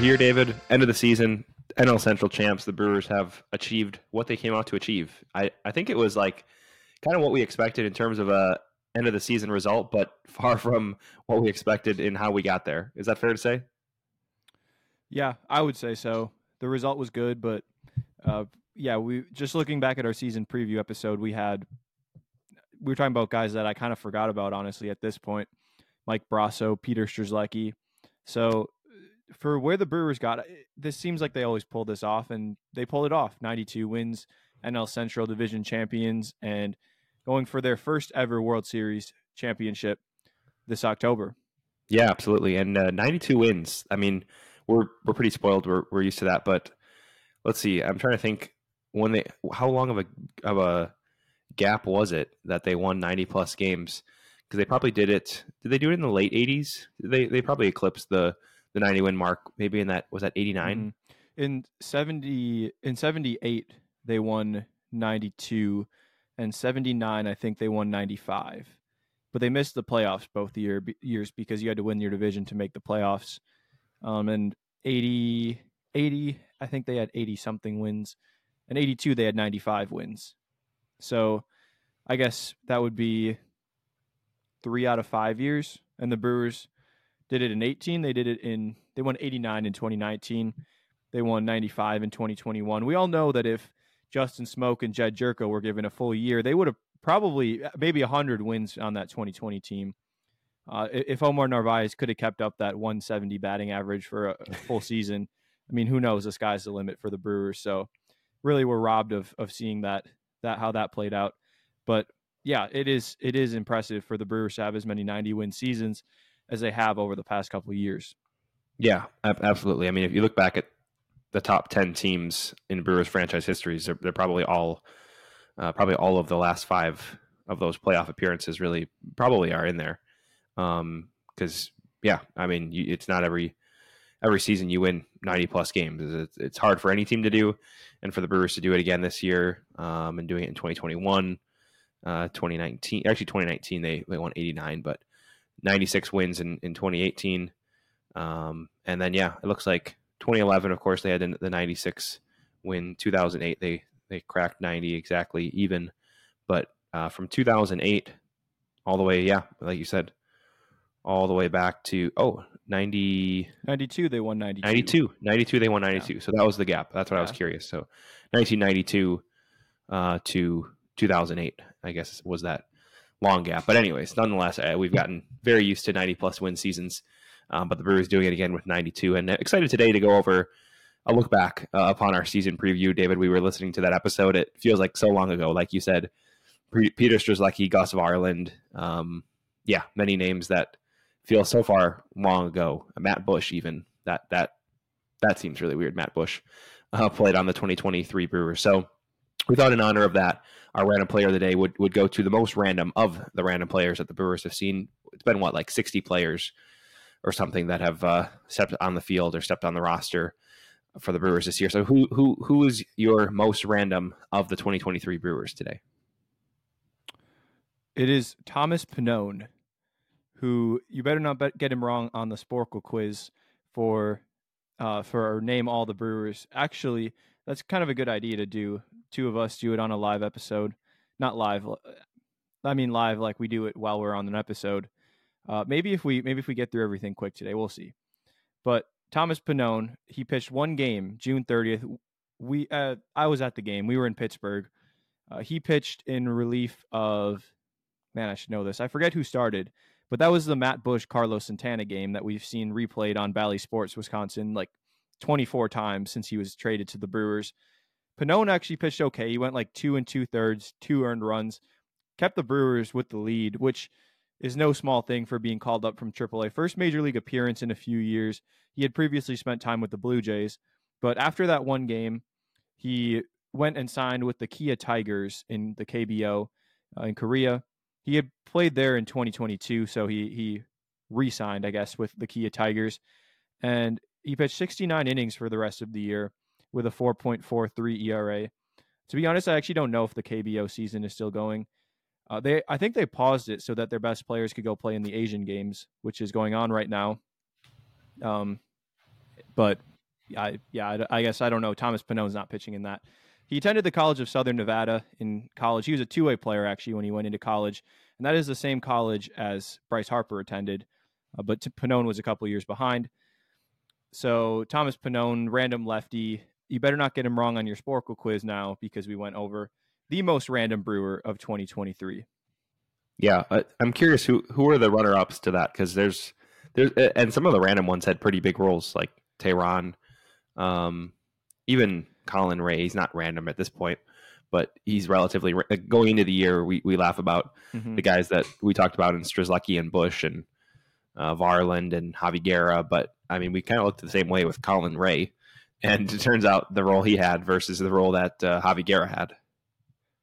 Here, David. End of the season. NL Central champs. The Brewers have achieved what they came out to achieve. I, I think it was like kind of what we expected in terms of a end of the season result, but far from what we expected in how we got there. Is that fair to say? Yeah, I would say so. The result was good, but uh, yeah, we just looking back at our season preview episode, we had we were talking about guys that I kind of forgot about honestly at this point, Mike Brosseau, Peter Strzelecki. So for where the Brewers got, this seems like they always pull this off, and they pulled it off. 92 wins, NL Central Division champions, and going for their first ever World Series championship this October. Yeah, absolutely, and uh, 92 wins. I mean, we're we're pretty spoiled. We're we're used to that, but let's see. I'm trying to think when they how long of a of a gap was it that they won 90 plus games? Because they probably did it. Did they do it in the late 80s? They they probably eclipsed the the 90 win mark maybe in that was that 89 mm-hmm. in 70 in 78 they won 92 and 79 i think they won 95 but they missed the playoffs both year, years because you had to win your division to make the playoffs. Um, and 80 80 i think they had 80 something wins and 82 they had 95 wins. So i guess that would be three out of five years and the brewers did it in 18. They did it in they won 89 in 2019. They won 95 in 2021. We all know that if Justin Smoak and Jed Gyorko were given a full year, they would have probably maybe 100 wins on that 2020 team. Uh, if Omar Narvaez could have kept up that 170 batting average for a, a full season, I mean, who knows? The sky's the limit for the Brewers. So, really, we're robbed of of seeing that that how that played out. But yeah, it is it is impressive for the Brewers to have as many 90 win seasons as they have over the past couple of years. Yeah, absolutely. I mean, if you look back at the top 10 teams in Brewers franchise histories, they're, they're probably all uh, probably all of the last five of those playoff appearances really probably are in there. Um, cause yeah, I mean, you, it's not every, every season you win 90 plus games. It's, it's, hard for any team to do. And for the Brewers to do it again this year, um, and doing it in 2021, uh, 2019, actually 2019, they, they won 89, but 96 wins in, in 2018. Um, and then, yeah, it looks like 2011, of course, they had the 96 win. 2008, they, they cracked 90 exactly even. But uh, from 2008 all the way, yeah, like you said, all the way back to, oh, 90. 92, they won 92. 92. 92, they won 92. Yeah. So that was the gap. That's what yeah. I was curious. So 1992 uh, to 2008, I guess, was that long gap. But anyways, nonetheless, uh, we've gotten very used to 90 plus win seasons. Um, but the Brewers doing it again with 92, and excited today to go over a look back uh, upon our season preview. David, we were listening to that episode. It feels like so long ago, like you said. Peter Strzelecki, Gus Varland, um, yeah, many names that feel so far long ago. Matt Bush, even that that that seems really weird. Matt Bush uh, played on the 2023 Brewers, so we thought in honor of that, our random player of the day would, would go to the most random of the random players that the Brewers have seen. It's been what, like 60 players or something that have uh, stepped on the field or stepped on the roster for the Brewers this year. So who who who is your most random of the 2023 Brewers today? It is Thomas Pannone, who you better not get him wrong on the Sporcle quiz for uh, for name all the Brewers. Actually, that's kind of a good idea to do two of us do it on a live episode. Not live. Uh, I mean live like we do it while we're on an episode. Uh, maybe if we maybe if we get through everything quick today, we'll see. But Thomas Pannone, he pitched one game, June 30th. We uh, I was at the game. We were in Pittsburgh. Uh, he pitched in relief of man, I should know this. I forget who started, but that was the Matt Bush Carlos Santana game that we've seen replayed on Bally Sports Wisconsin like 24 times since he was traded to the Brewers. Pannone actually pitched okay. He went like two and two thirds, two earned runs, kept the Brewers with the lead, which is no small thing for being called up from AAA. First major league appearance in a few years. He had previously spent time with the Blue Jays, but after that one game, he went and signed with the Kia Tigers in the KBO uh, in Korea. He had played there in 2022, so he he re-signed, I guess, with the Kia Tigers, and he pitched 69 innings for the rest of the year with a 4.43 ERA. To be honest, I actually don't know if the KBO season is still going. Uh, they, I think they paused it so that their best players could go play in the Asian games, which is going on right now. Um, but I yeah I, I guess I don't know. Thomas Pannone's not pitching in that. He attended the College of Southern Nevada in college. He was a two way player actually when he went into college, and that is the same college as Bryce Harper attended, uh, but Pannone was a couple years behind. So Thomas Pannone, random lefty. You better not get him wrong on your Sporcle quiz now because we went over the most random brewer of 2023. Yeah, I'm curious who who are the runner ups to that because there's there's and some of the random ones had pretty big roles like Turang, um, even Colin Rea. He's not random at this point, but he's relatively going into the year. We we laugh about mm-hmm. the guys that we talked about in Strzelecki and Bush and uh, Varland and Javy Guerra, but I mean we kind of looked the same way with Colin Rea, and it turns out the role he had versus the role that uh, Javy Guerra had.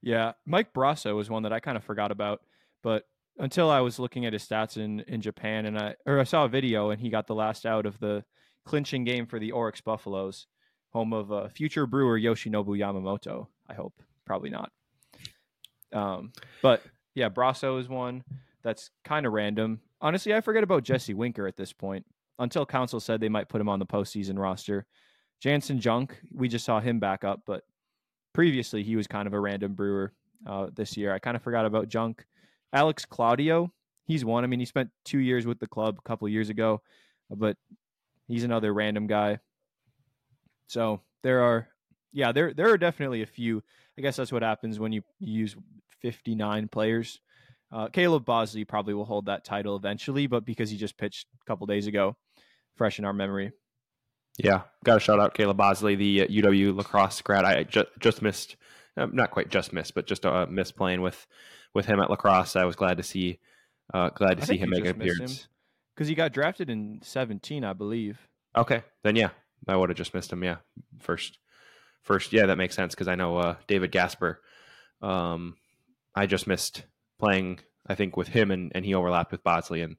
Yeah, Mike Brosseau was one that I kind of forgot about, but until I was looking at his stats in, in Japan and I or I saw a video and he got the last out of the clinching game for the Orix Buffaloes, home of uh, future brewer Yoshinobu Yamamoto. I hope, probably not. Um, but yeah, Brosseau is one that's kind of random. Honestly, I forget about Jesse Winker at this point until Counsell said they might put him on the postseason roster. Janson Junk, we just saw him back up, but previously he was kind of a random brewer uh, this year. I kind of forgot about Junk. Alex Claudio, he's one. I mean, he spent two years with the club a couple years ago, but he's another random guy. So there are, yeah, there there are definitely a few. I guess that's what happens when you use 59 players. Uh, Caleb Boushley probably will hold that title eventually, but because he just pitched a couple days ago, fresh in our memory. Yeah, got to shout out Caleb Boushley, the UW uh, La Crosse grad. I just just missed, um, not quite just missed, but just uh, missed playing with with him at La Crosse. I was glad to see, uh, glad to I see him make an appearance because he got drafted in seventeen, I believe. Okay, then yeah, I would have just missed him. Yeah, first, first, yeah, that makes sense because I know uh, David Gasper. Um, I just missed playing. I think with him and, and he overlapped with Boushley and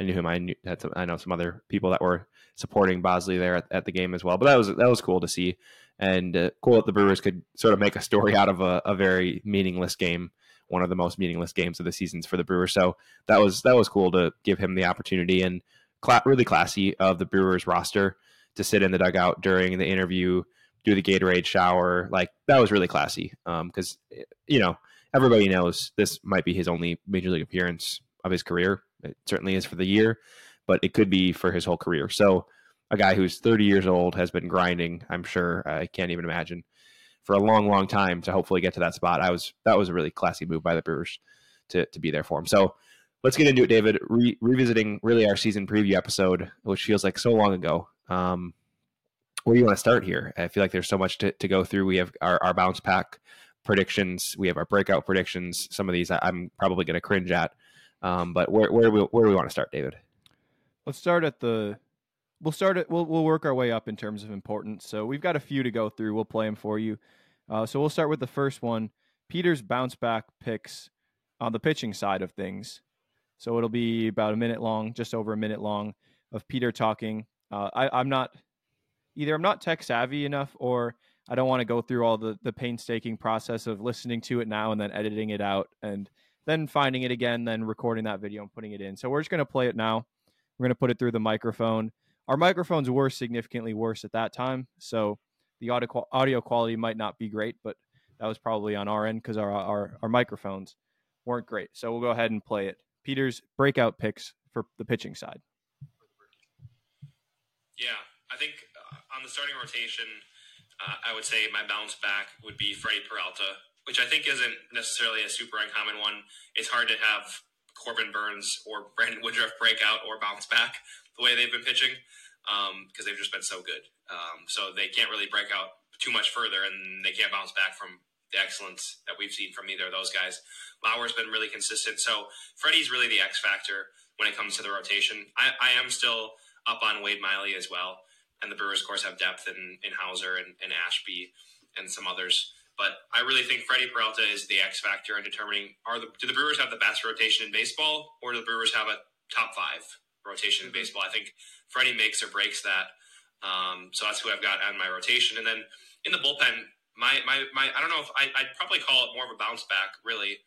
I knew him. I knew had some, I know some other people that were supporting Boushley there at, at, the game as well. But that was that was cool to see, and uh, cool that the Brewers could sort of make a story out of a, a, very meaningless game, one of the most meaningless games of the seasons for the Brewers. So that was that was cool to give him the opportunity and cl- really classy of the Brewers roster to sit in the dugout during the interview, do the Gatorade shower. Like that was really classy because um, you know everybody knows this might be his only major league appearance of his career it certainly is for the year, but it could be for his whole career. So a guy who's 30 years old has been grinding. I'm sure I can't even imagine for a long, long time to hopefully get to that spot. I was that was a really classy move by the Brewers to to be there for him. So let's get into it, David. Re- revisiting really our season preview episode, which feels like so long ago. Um, where do you want to start here? I feel like there's so much to, to go through. We have our, our bounce pack predictions. We have our breakout predictions. Some of these I, am probably going to cringe at. Um, but where where do we where do we want to start, David? Let's start at the. We'll start it. We'll we'll work our way up in terms of importance. So we've got a few to go through. We'll play them for you. Uh, so we'll start with the first one. Peter's bounce back picks on the pitching side of things. So it'll be about a minute long, just over a minute long, of Peter talking. Uh, I, I'm not either. I'm not tech savvy enough, or I don't want to go through all the the painstaking process of listening to it now and then editing it out and then finding it again, then recording that video and putting it in. So we're just going to play it now. We're going to put it through the microphone. Our microphones were significantly worse at that time, so the audio audio quality might not be great, but that was probably on our end because our, our our microphones weren't great. So we'll go ahead and play it. Peter's breakout picks for the pitching side. Yeah, I think uh, on the starting rotation, uh, I would say my bounce back would be Freddie Peralta which I think isn't necessarily a super uncommon one. It's hard to have Corbin Burnes or Brandon Woodruff break out or bounce back the way they've been pitching because um, they've just been so good. Um, so they can't really break out too much further, and they can't bounce back from the excellence that we've seen from either of those guys. Lauer's been really consistent. So Freddie's really the X factor when it comes to the rotation. I, I am still up on Wade Miley as well. And the Brewers, of course, have depth in, in Houser and, and Ashby and some others. But I really think Freddie Peralta is the X factor in determining are the do the Brewers have the best rotation in baseball or do the Brewers have a top five rotation in mm-hmm. baseball? I think Freddie makes or breaks that. Um, so that's who I've got on my rotation. And then in the bullpen, my my, my I don't know if I, would probably call it more of a bounce back, really.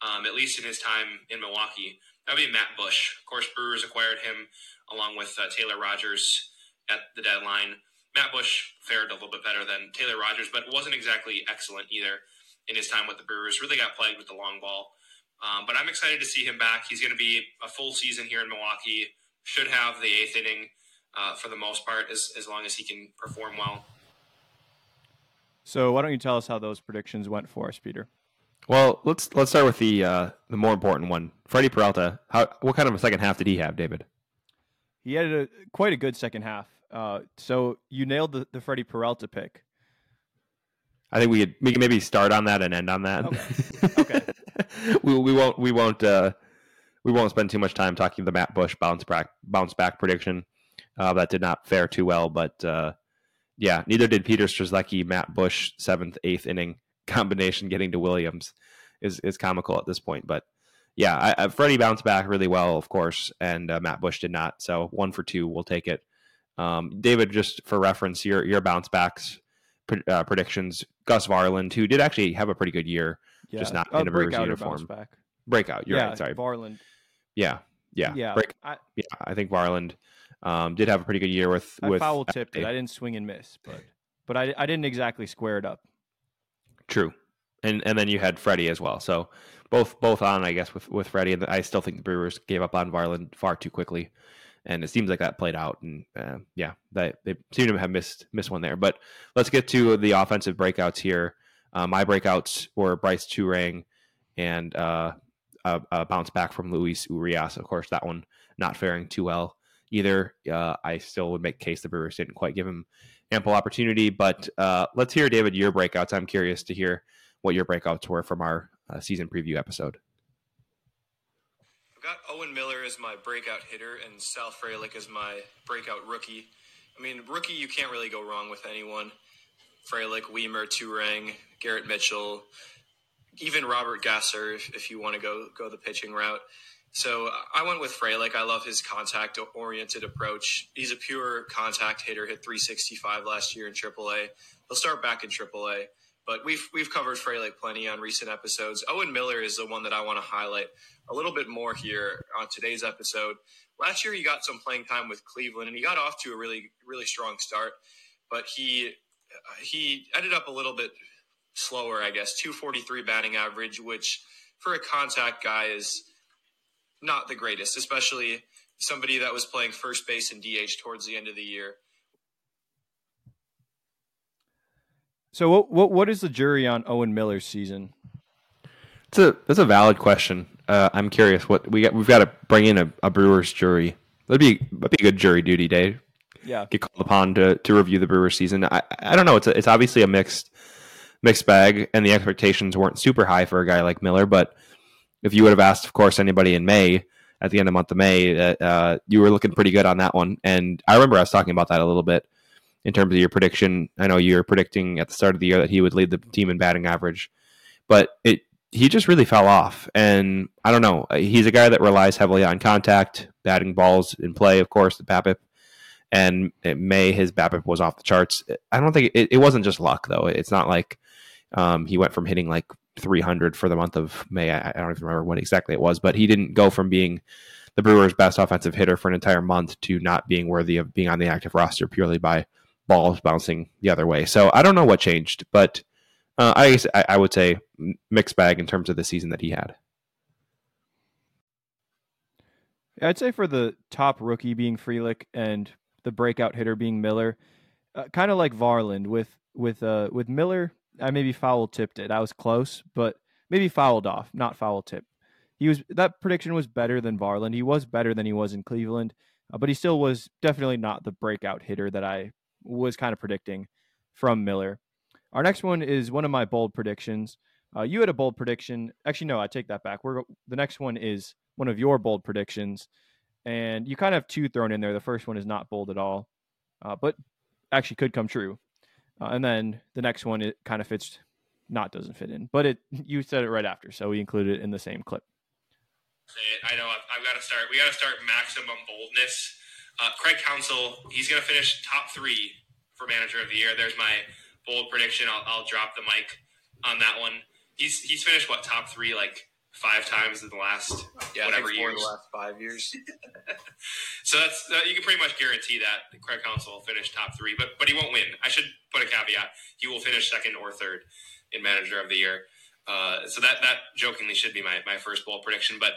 Um, at least in his time in Milwaukee, that would be Matt Bush. Of course, Brewers acquired him along with uh, Taylor Rogers at the deadline. Matt Bush fared a little bit better than Taylor Rogers, but wasn't exactly excellent either in his time with the Brewers. Really got plagued with the long ball. Um, but I'm excited to see him back. He's going to be a full season here in Milwaukee. Should have the eighth inning uh, for the most part, as, as long as he can perform well. So why don't you tell us how those predictions went for us, Peter? Well, let's let's start with the uh, the more important one. Freddie Peralta. How what kind of a second half did he have, David? He had a quite a good second half. Uh, so you nailed the, the Freddie Peralta pick. I think we could we can maybe start on that and end on that. Okay. okay. we we won't we won't uh, we won't spend too much time talking the Matt Bush bounce back bounce back prediction. Uh, that did not fare too well, but uh, yeah, neither did Peter Strzelecki. Matt Bush seventh eighth inning combination getting to Williams is is comical at this point, but yeah, I, I, Freddie bounced back really well, of course, and uh, Matt Bush did not. So one for two, we'll take it. Um, David, just for reference, your your bounce backs uh, predictions. Gus Varland, who did actually have a pretty good year, yeah. just not in a Brewers uniform. Back. Breakout. You're yeah, right. Sorry, Varland. Yeah, yeah, yeah. Break, I, yeah, I think Varland um, did have a pretty good year with I with foul tipped it. I didn't swing and miss, but but I I didn't exactly square it up. True, and and then you had Freddie as well. So both both on, I guess, with with Freddie. And I still think the Brewers gave up on Varland far too quickly, and it seems like that played out. And uh, yeah, they they seem to have missed missed one there. But let's get to the offensive breakouts here. Uh, my breakouts were Bryce Turang and uh, a, a, bounce back from Luis Urias. Of course, that one not faring too well either. Uh, I still would make case the Brewers didn't quite give him ample opportunity. But uh, let's hear, David, your breakouts. I'm curious to hear what your breakouts were from our uh, season preview episode. I've got Owen Miller as my breakout hitter and Sal Frelick is my breakout rookie. I mean, rookie, you can't really go wrong with anyone. Frelick, Wiemer, Turang, Garrett Mitchell, even Robert Gasser, if, if you want to go go the pitching route. So I went with Frelick. I love his contact oriented approach. He's a pure contact hitter, hit 365 last year in AAA. He'll start back in AAA. But we've we've covered Frelick plenty on recent episodes. Owen Miller is the one that I want to highlight a little bit more here on today's episode. Last year he got some playing time with Cleveland and he got off to a really really strong start, but he he ended up a little bit slower, I guess. 243 batting average, which for a contact guy is not the greatest, especially somebody that was playing first base and DH towards the end of the year. So what what what is the jury on Owen Miller's season? It's a that's a valid question. Uh, I'm curious what we got. We've got to bring in a, a Brewers jury. That'd be that'd be a good jury duty day. Yeah, get called upon to, to review the Brewers season. I I don't know. It's a, it's obviously a mixed mixed bag, and the expectations weren't super high for a guy like Miller. But if you would have asked, of course, anybody in May at the end of the month of May, that uh, you were looking pretty good on that one. And I remember I was talking about that a little bit in terms of your prediction. I know you're predicting at the start of the year that he would lead the team in batting average, but it he just really fell off. And I don't know. He's a guy that relies heavily on contact, batting balls in play, of course, the BABIP. And May his BABIP was off the charts. I don't think it, it wasn't just luck though. It's not like um, he went from hitting like 300 for the month of May. I, I don't even remember what exactly it was, but he didn't go from being the Brewers' best offensive hitter for an entire month to not being worthy of being on the active roster purely by balls bouncing the other way. So I don't know what changed, but uh, I I, would say mixed bag in terms of the season that he had. I'd say for the top rookie being Frelick and the breakout hitter being Miller, uh, kind of like Varland with with uh, with Miller. I maybe foul tipped it. I was close, but maybe fouled off, not foul tip. He was that prediction was better than Varland. He was better than he was in Cleveland, uh, but he still was definitely not the breakout hitter that I was kind of predicting from Miller. Our next one is one of my bold predictions. Uh, you had a bold prediction. Actually, no, I take that back. We're the next one is one of your bold predictions, and you kind of have two thrown in there. The first one is not bold at all, uh, but actually could come true. Uh, and then the next one it kind of fits, not doesn't fit in, but it you said it right after, so we included it in the same clip. I know I've, I've got to start. We got to start maximum boldness uh, Craig Counsell, he's going to finish top three for manager of the year. There's my bold prediction. I'll, I'll drop the mic on that one. He's he's finished what top three like five times in the last Yeah, whatever four years. in the last five years. So that's uh, you can pretty much guarantee that Craig Counsell will finish top three, but but he won't win. I should put a caveat: he will finish second or third in Manager of the Year. Uh, so that that jokingly should be my, my first bold prediction, but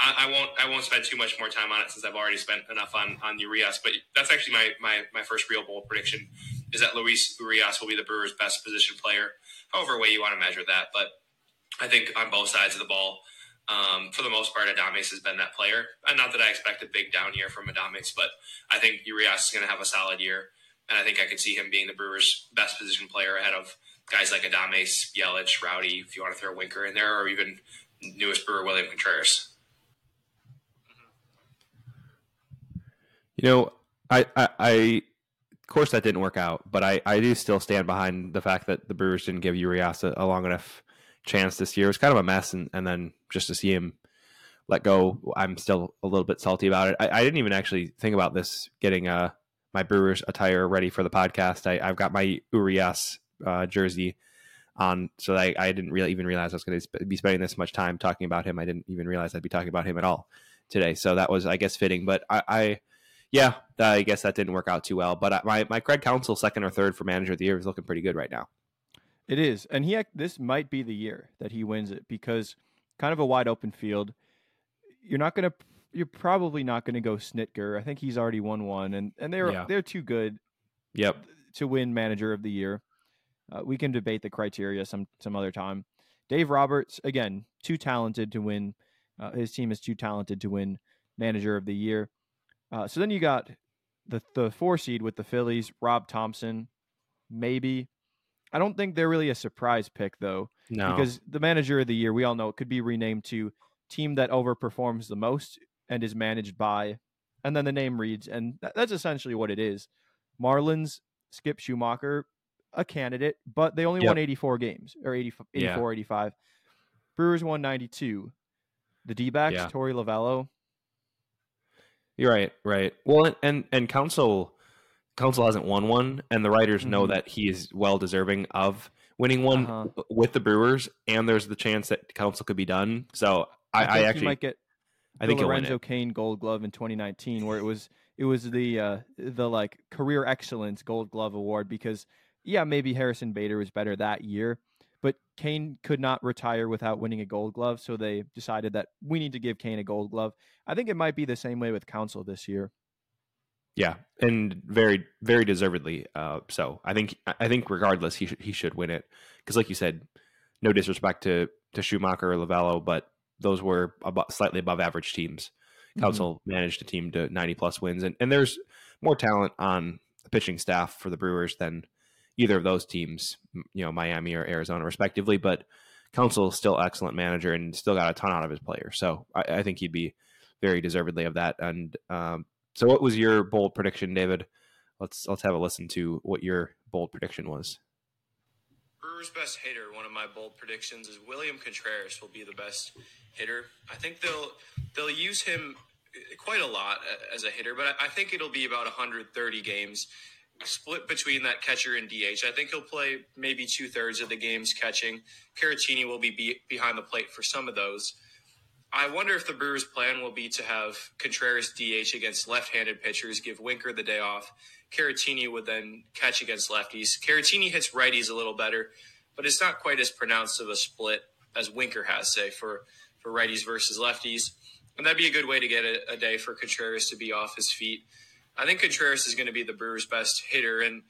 I, I won't I won't spend too much more time on it since I've already spent enough on on Urias. But that's actually my my my first real bold prediction is that Luis Urias will be the Brewers' best position player, however way you want to measure that. But I think on both sides of the ball. Um, for the most part, Adames has been that player. And not that I expect a big down year from Adames, but I think Urias is going to have a solid year. And I think I could see him being the Brewers' best position player ahead of guys like Adames, Yelich, Rowdy, if you want to throw Winker in there, or even newest Brewer, William Contreras. You know, I, I, I, of course, that didn't work out, but I, I do still stand behind the fact that the Brewers didn't give Urias a, long enough chance this year. It was kind of a mess, and, and then just to see him let go, I'm still a little bit salty about it. I, I didn't even actually think about this getting uh, my Brewers attire ready for the podcast. I, I've got my Urias uh, jersey on, so I, I didn't really even realize I was going to be spending this much time talking about him. I didn't even realize I'd be talking about him at all today. So that was, I guess, fitting. But I, I yeah, I guess that didn't work out too well. But my my Craig Counsell second or third for manager of the year is looking pretty good right now. It is, and he this might be the year that he wins it because kind of a wide open field. You're not gonna, you're probably not gonna go Snitker. I think he's already won one, and and they're Yeah. they're too good Yep. to win manager of the year. Uh, we can debate the criteria some some other time. Dave Roberts again, too talented to win. Uh, his team is too talented to win manager of the year. Uh, so then you got the the four seed with the Phillies, Rob Thomson, maybe. I don't think they're really a surprise pick though, No. because the manager of the year we all know it could be renamed to team that overperforms the most and is managed by, and then the name reads, and that, that's essentially what it is. Marlins, Skip Schumaker, a candidate, but they only Yep. won 84 games or 80, Yeah. 84, 85. Brewers won 92. The D backs, Yeah. Torey Lovullo. You're right, right. Well, and and, Counsell Counsell hasn't won one, and the writers know Mhm. that he is well deserving of winning one Uh-huh. with the Brewers, and there's the chance that Counsell could be done. So I, I, think actually might get I think the he'll win Lorenzo. Cain Gold Glove in 2019, where it was it was the uh, the like career excellence Gold Glove award because yeah maybe Harrison Bader was better that year, but Cain could not retire without winning a Gold Glove, so they decided that we need to give Cain a Gold Glove. I think it might be the same way with Counsell this year. Yeah, and very very deservedly. Uh, so I think I think regardless he should he should win it because like you said, no disrespect to to Schumaker or Lovullo, but those were about, slightly above average teams. Mm-hmm. Counsell managed a team to 90 plus wins, and, and there's more talent on the pitching staff for the Brewers than either of those teams, you know, Miami or Arizona, respectively. But Counsell is still excellent manager and still got a ton out of his players, so I, I think he'd be very deservedly of that. And um, so, what was your bold prediction, David? Let's let's have a listen to what your bold prediction was. Brewers' best hitter, one of my bold predictions is William Contreras will be the best hitter. I think they'll they'll use him quite a lot as a hitter, but I think it'll be about 130 games split between that catcher and DH. I think he'll play maybe two thirds of the games catching. Caratini will be, be behind the plate for some of those. I wonder if the Brewers' plan will be to have Contreras DH against left-handed pitchers, give Winker the day off. Caratini would then catch against lefties. Caratini hits righties a little better, but it's not quite as pronounced of a split as Winker has, say, for, for righties versus lefties. And that'd be a good way to get a, a day for Contreras to be off his feet. I think Contreras is going to be the Brewers' best hitter. And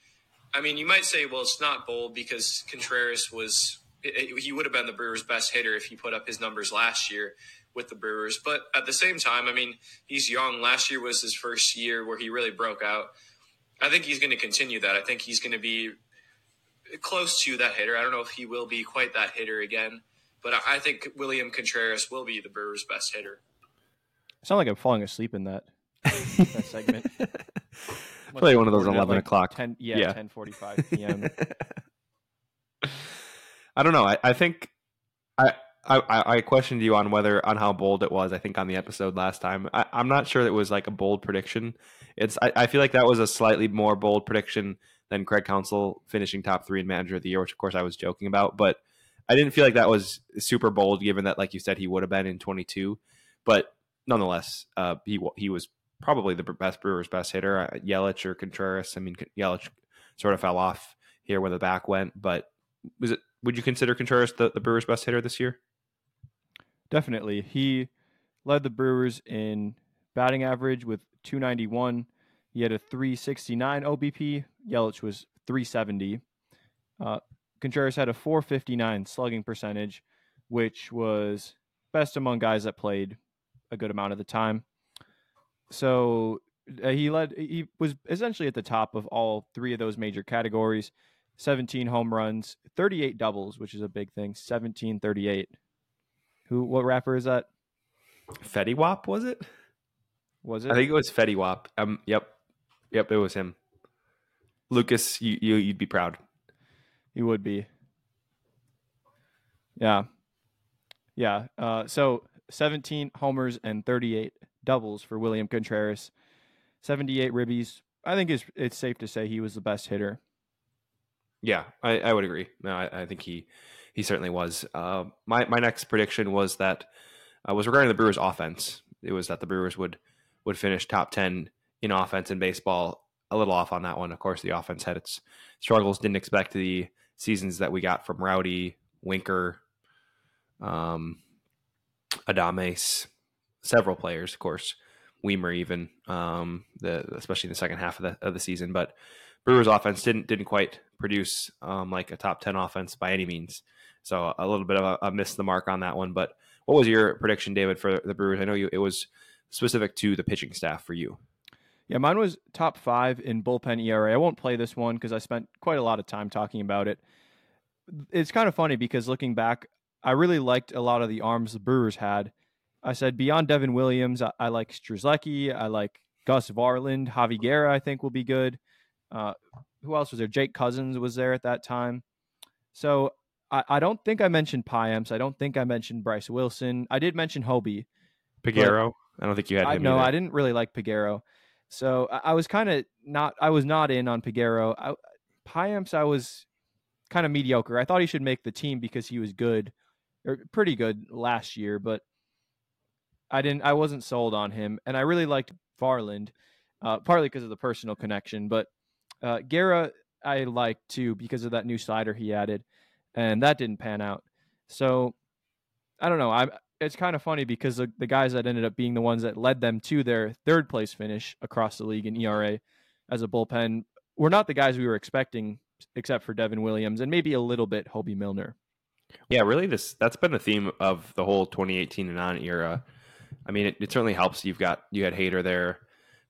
I mean, you might say, well, it's not bold because Contreras was, it- it- he would have been the Brewers' best hitter if he put up his numbers last year with the Brewers. But at the same time, I mean, he's young. Last year was his first year where he really broke out. I think he's going to continue that. I think he's going to be close to that hitter. I don't know if he will be quite that hitter again, but I think William Contreras will be the Brewers' best hitter. I sound like I'm falling asleep in that that segment. Probably one of those 11 like, o'clock. 10, yeah, Yeah. 10:45 p.m. I don't know. I, I think I, I I questioned you on whether on how bold it was. I think on the episode last time, I, I'm not sure it was like a bold prediction. It's I, I feel like that was a slightly more bold prediction than Craig Counsell finishing top three in manager of the year, which of course I was joking about. But I didn't feel like that was super bold, given that, like you said, he would have been in 22. But nonetheless, uh, he he was probably the best Brewers' best hitter. Uh, Yelich or Contreras. I mean, Yelich sort of fell off here when the back went, but was it? Would you consider Contreras the, the Brewers' best hitter this year? Definitely, he led the Brewers in batting average with 291. He had a 369 OBP. Yelich was 370. Uh, Contreras had a 459 slugging percentage, which was best among guys that played a good amount of the time. So uh, he led. He was essentially at the top of all three of those major categories. 17 home runs, 38 doubles, which is a big thing. 17, 38. Who? What rapper is that? Fetty Wap was it? Was it? I think it was Fetty Wap. Um. Yep. Yep. It was him. Lucas, you, you you'd be proud. He would be. Yeah. Yeah. Uh, so 17 homers and 38 doubles for William Contreras. 78 ribbies. I think it's it's safe to say he was the best hitter. Yeah, I, I would agree. No, I, I, think he he certainly was. Uh, my my next prediction was that uh, was regarding the Brewers' offense. It was that the Brewers would would finish top ten in offense in baseball. A little off on that one. Of course, the offense had its struggles. Didn't expect the seasons that we got from Rowdy, Winker, um, Adames, several players, of course, Wiemer even, um, the especially in the second half of the of the season. But Brewers offense didn't didn't quite produce um, like a top ten offense by any means. So a little bit of a, a miss the mark on that one. But what was your prediction, David, for the Brewers? I know you it was specific to the pitching staff for you. Yeah, mine was top five in bullpen ERA. I won't play this one because I spent quite a lot of time talking about it. It's kind of funny because looking back, I really liked a lot of the arms the Brewers had. I said beyond Devin Williams, I, I like Strzelecki, I like Gus Varland, Javy Guerra. I think will be good. Uh, who else was there? Jake Cousins was there at that time. So I, I don't think I mentioned Payamps. I don't think I mentioned Bryce Wilson. I did mention Hobie. Peguero. I don't think you had I. No, either. I didn't really like Peguero. So I, I was kind of not. I was not in on Peguero. I, Payamps, I was kind of mediocre. I thought he should make the team because he was good, or pretty good last year, but I didn't. I wasn't sold on him, and I really liked Varland, uh, partly because of the personal connection. But uh, Guerra, I liked too because of that new slider he added, and that didn't pan out. So I don't know. I it's kind of funny because the, the guys that ended up being the ones that led them to their third place finish across the league in ERA as a bullpen were not the guys we were expecting, except for Devin Williams and maybe a little bit Hobie Milner. Yeah, really, this that's been the theme of the whole 2018 and on era. I mean, it, it certainly helps. You've got you had Hader there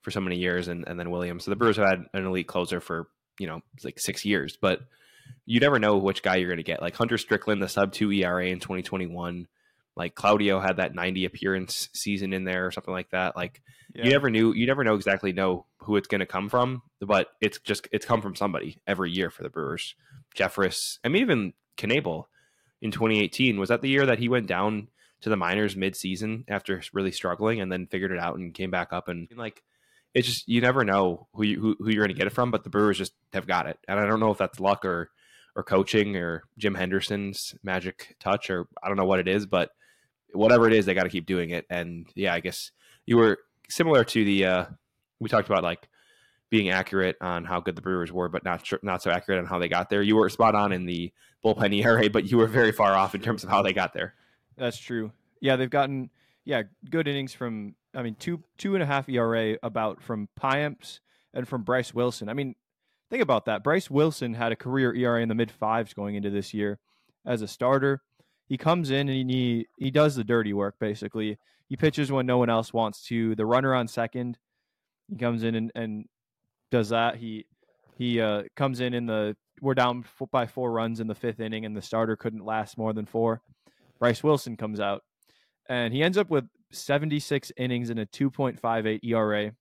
for so many years, and and then Williams. So the Brewers have had an elite closer for you know like six years, but you never know which guy you're going to get. Like Hunter Strickland, the sub two ERA in 2021. Like Claudio had that 90 appearance season in there or something like that. Like yeah. you never knew, you never know exactly know who it's going to come from, but it's just it's come from somebody every year for the Brewers. Jeffress, I mean even Knebel in 2018 was that the year that he went down to the minors mid-season after really struggling and then figured it out and came back up and like it's just you never know who you, who, who you're going to get it from but the brewers just have got it. And i don't know if that's luck or or coaching or jim henderson's magic touch or i don't know what it is but whatever it is they got to keep doing it. And yeah i guess you were similar to the uh we talked about like being accurate on how good the brewers were but not not so accurate on how they got there. You were spot on in the bullpen era but you were very far off in terms of how they got there that's true. Yeah, they've gotten yeah good innings from I mean two two and a half ERA about from Payamps and from Bryce Wilson. I mean, think about that. Bryce Wilson had a career ERA in the mid fives going into this year as a starter. He comes in and he he does the dirty work basically. He pitches when no one else wants to. The runner on second, he comes in and, and does that. He he uh, comes in in the we're down by four runs in the fifth inning, and the starter couldn't last more than four. Bryce Wilson comes out, and he ends up with 76 innings and a 2.58 ERA.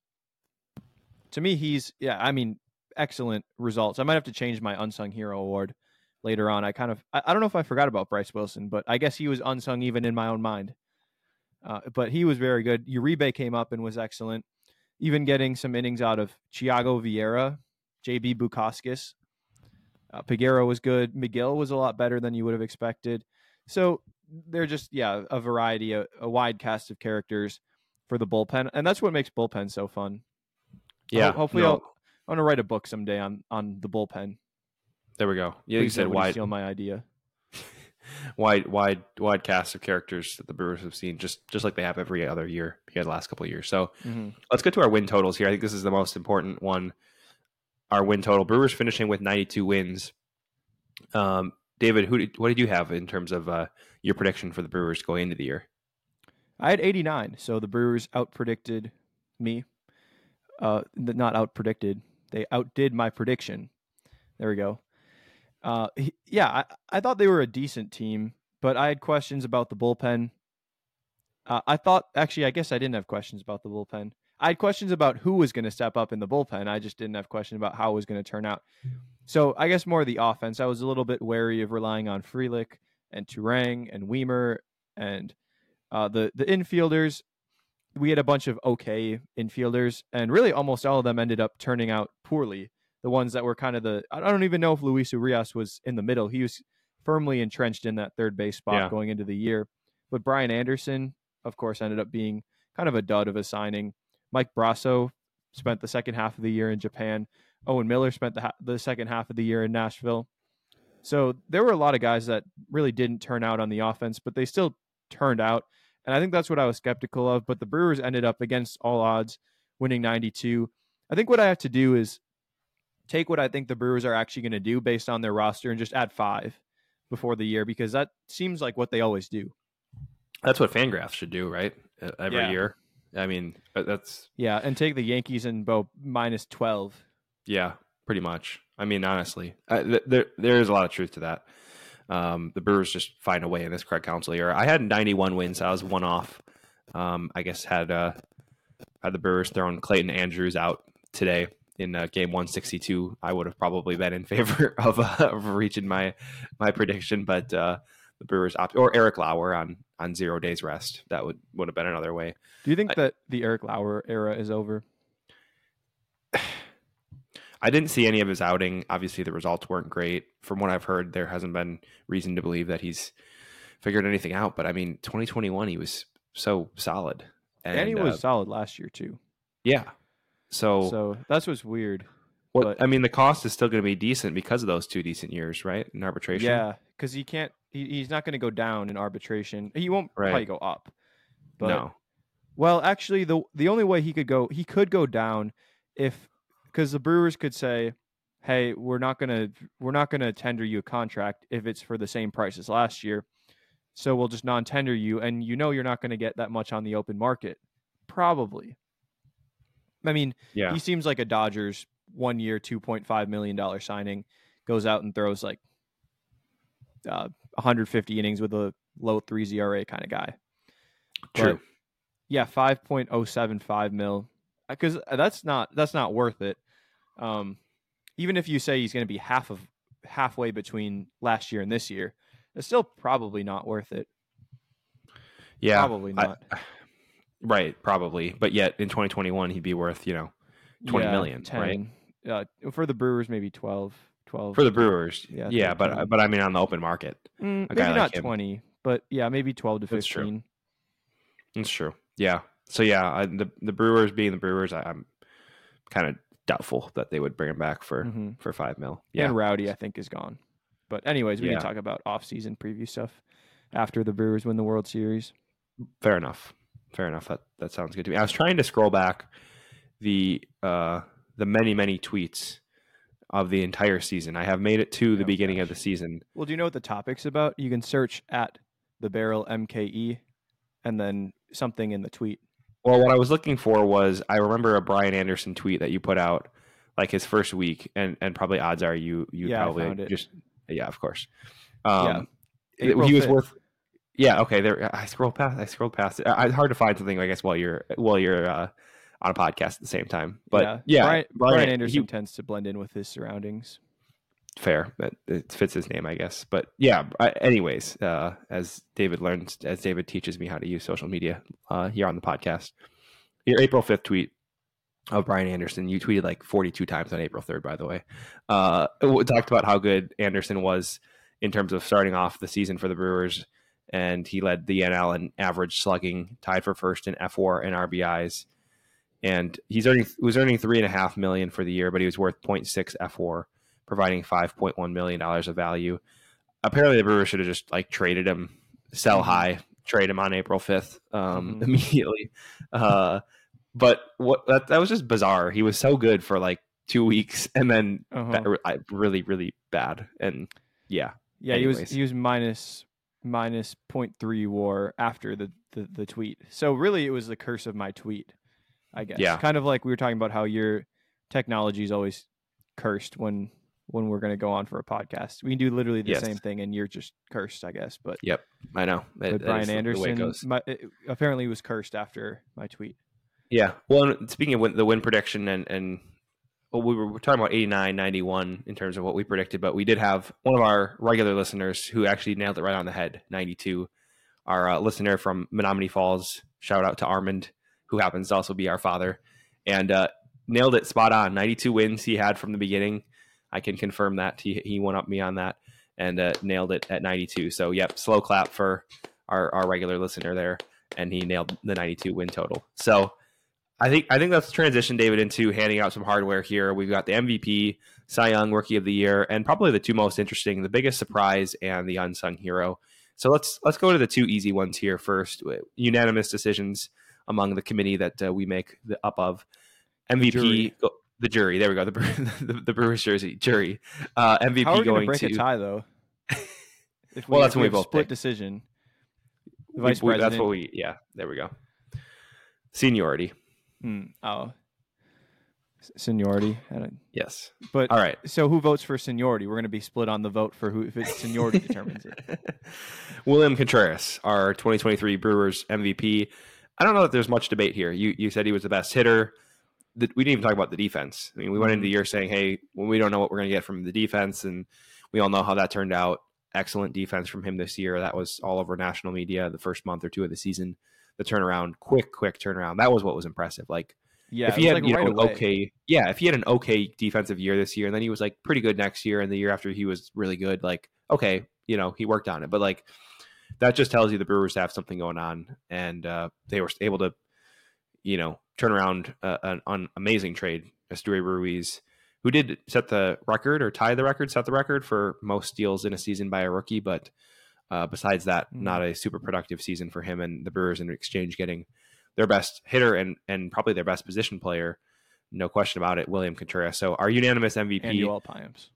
To me, he's yeah, I mean, excellent results. I might have to change my unsung hero award later on. I kind of I, I don't know if I forgot about Bryce Wilson, but I guess he was unsung even in my own mind. Uh, but he was very good. Uribe came up and was excellent, even getting some innings out of Thiago Vieira, JB Bukauskas. Uh, Peguero was good. Megill was a lot better than you would have expected. So they're just yeah a variety, a, a wide cast of characters for the bullpen, and that's what makes bullpen so fun. Yeah. Ho- hopefully, no, I'll I want to write a book someday on on the bullpen. there we go. Yeah, you said wide, steal my idea. wide, wide, wide cast of characters that the Brewers have seen, just just like they have every other year here the last couple of years. So hmm let's get to our win totals here. I think this is the most important one. Our win total: Brewers finishing with 92 wins. Um, David, who did, what did you have in terms of uh, your prediction for the Brewers going into the year? I had 89, so the Brewers outpredicted me. Uh, not outpredicted. They outdid my prediction. There we go. Uh, yeah, I, I thought they were a decent team, but I had questions about the bullpen. Uh, I thought actually, I guess I didn't have questions about the bullpen. I had questions about who was going to step up in the bullpen. I just didn't have questions about how it was going to turn out. So I guess more of the offense. I was a little bit wary of relying on Frelick and Turang and Wiemer and uh, the the infielders. We had a bunch of okay infielders, and really almost all of them ended up turning out poorly. The ones that were kind of the I don't even know if Luis Urias was in the middle. He was firmly entrenched in that third base spot Yeah. going into the year. But Brian Anderson, of course, ended up being kind of a dud of a signing. Mike Brosseau spent the second half of the year in Japan. Owen Miller spent the ha- the second half of the year in Nashville. So there were a lot of guys that really didn't turn out on the offense, but they still turned out. And I think that's what I was skeptical of. But the Brewers ended up against all odds winning 92. I think what I have to do is take what I think the Brewers are actually going to do based on their roster and just add five before the year because that seems like what they always do. That's what Fangraphs should do, right? Every Yeah. year. I mean, uh, that's Yeah, and take the Yankees and Bo minus 12. yeah, pretty much. I mean, honestly, uh, th- there there is a lot of truth to that. Um, the Brewers just find a way in this Craig Counsell year. I had 91 wins. I was one off. Um, I guess had uh, had the Brewers thrown Clayton Andrews out today in uh, game 162. I would have probably been in favor of, uh, of reaching my my prediction, but uh, the Brewers opt or Eric Lauer on on zero days rest. That would would have been another way. Do you think I- that the Eric Lauer era is over? I didn't see any of his outing. Obviously, the results weren't great. From what I've heard, there hasn't been reason to believe that he's figured anything out. But I mean, 2021, he was so solid, And, he was uh, solid last year too. yeah. So, So that's what's weird. what? but- I mean, the cost is still going to be decent because of those two decent years, right? In arbitration. Yeah, because he can't. He, he's not going to go down in arbitration. He won't Right. probably go up. But, no. Well, actually, the the only way he could go, he could go down if because the Brewers could say, "Hey, we're not gonna we're not gonna tender you a contract if it's for the same price as last year, so we'll just non-tender you, and you know you're not going to get that much on the open market, probably." I mean, Yeah. he seems like a Dodgers one year, two point five million dollar signing, goes out and throws like uh, 150 innings with a low three ZRA kind of guy. True. But, yeah, 5.075 mil. Because that's not that's not worth it. Um, even if you say he's going to be half of halfway between last year and this year, it's still probably not worth it. yeah. probably I- not. right. Probably. But yet in 2021, he'd be worth you know 20 yeah, million, right? 10. Uh, for the Brewers, maybe 12. 12. for the Brewers. Yeah, Yeah. But 13. but I mean, on the open market, Mm, maybe guy like not 20, but yeah, maybe 12 to That's true. 15. That's true. Yeah. So yeah, I, the the Brewers being the Brewers, I, I'm kind of doubtful that they would bring him back for Mhm. for five mil. Yeah. And Rowdy, I think, is gone. But anyways, we Yeah. can talk about off-season preview stuff after the Brewers win the World Series. Fair enough. Fair enough. That that sounds good to me. I was trying to scroll back the uh the many many tweets of the entire season. I have made it to the Oh, beginning of the season. Well, do you know what the topic's about? You can search at the barrel MKE and then something in the tweet. Well, what I was looking for was I remember a Brian Anderson tweet that you put out like his first week, and and probably odds are you you Yeah, probably just yeah, of course. Um, it- April he was 5th. worth. Yeah. Okay. There. I scrolled past. I scrolled past it. I- It's hard to find something. I guess while you're while you're uh, on a podcast at the same time. But yeah, Brian, Brian, Brian Anderson he- tends to blend in with his surroundings. Fair. It fits his name, I guess. But yeah. I, anyways, uh, as David learns, as David teaches me how to use social media uh, here on the podcast, your April fifth tweet of Brian Anderson. You tweeted like 42 times on April 3rd, by the way. Uh, we talked about how good Anderson was in terms of starting off the season for the Brewers, and he led the NL in average slugging, tied for first in F4 and RBIs. And he's earning was earning three and a half million for the year, but he was worth 0.6 fWAR, providing 5.1 million dollars of value. Apparently, the Brewers should have just like traded him, sell mm-hmm. high, trade him on April 5th um, mm-hmm. immediately. Uh, but what that, that was just bizarre. He was so good for like two weeks, and then uh-huh. really, really bad. And yeah, yeah, Anyways. he was he was minus minus 0.3 WAR after the, the the tweet. So really, it was the curse of my tweet, I guess. Yeah, kind of like we were talking about how your technology is always cursed when when we're going to go on for a podcast. We can do literally the yes. same thing, and you're just cursed, I guess. But yep, I know. But Brian Anderson my, apparently was cursed after my tweet. Yeah. Well, speaking of win, the win prediction and and well, we were talking about 89, 91 in terms of what we predicted, but we did have one of our regular listeners who actually nailed it right on the head, 92. Our uh, listener from Menomonee Falls, shout out to Armand, who happens to also be our father, and uh, nailed it spot on. 92 wins he had from the beginning. I can confirm that. He, he went up me on that and uh, nailed it at 92. So, yep, slow clap for our, our regular listener there. And he nailed the 92 win total. So, I think I think let's transition David into handing out some hardware here. We've got the MVP, Cy Young Rookie of the Year, and probably the two most interesting, the biggest surprise and the unsung hero. So let's let's go to the two easy ones here first. Unanimous decisions among the committee that uh, we make the up of MVP. Jury. Go, the jury. There we go. The the, the Brewers jersey jury. Uh, MVP How are we going break to a tie though. if we, well, that's when we both split pick. decision. The vice we, president. That's what we. Yeah. There we go. Seniority. Mm, oh, seniority. Yes, but all right. So who votes for seniority? We're going to be split on the vote for who if it's seniority determines it. William Contreras, our 2023 Brewers MVP. I don't know that there's much debate here. You you said he was the best hitter. We didn't even talk about the defense. I mean, we went into the mm-hmm. year saying, "Hey, well, we don't know what we're going to get from the defense," and we all know how that turned out. Excellent defense from him this year. That was all over national media the first month or two of the season the turnaround, quick, quick turnaround. That was what was impressive. Like, yeah, if he had like you right know okay, yeah, if he had an okay defensive year this year, and then he was like pretty good next year, and the year after he was really good, like okay, you know, he worked on it. But like that just tells you the Brewers have something going on, and uh, they were able to, you know, turn around uh, an, an amazing trade, Esteury Ruiz, who did set the record or tie the record, set the record for most steals in a season by a rookie, but uh, besides that, mm-hmm. not a super productive season for him and the Brewers in exchange getting their best hitter and and probably their best position player, no question about it, William Contreras. So our unanimous MVP and Joel Payamps.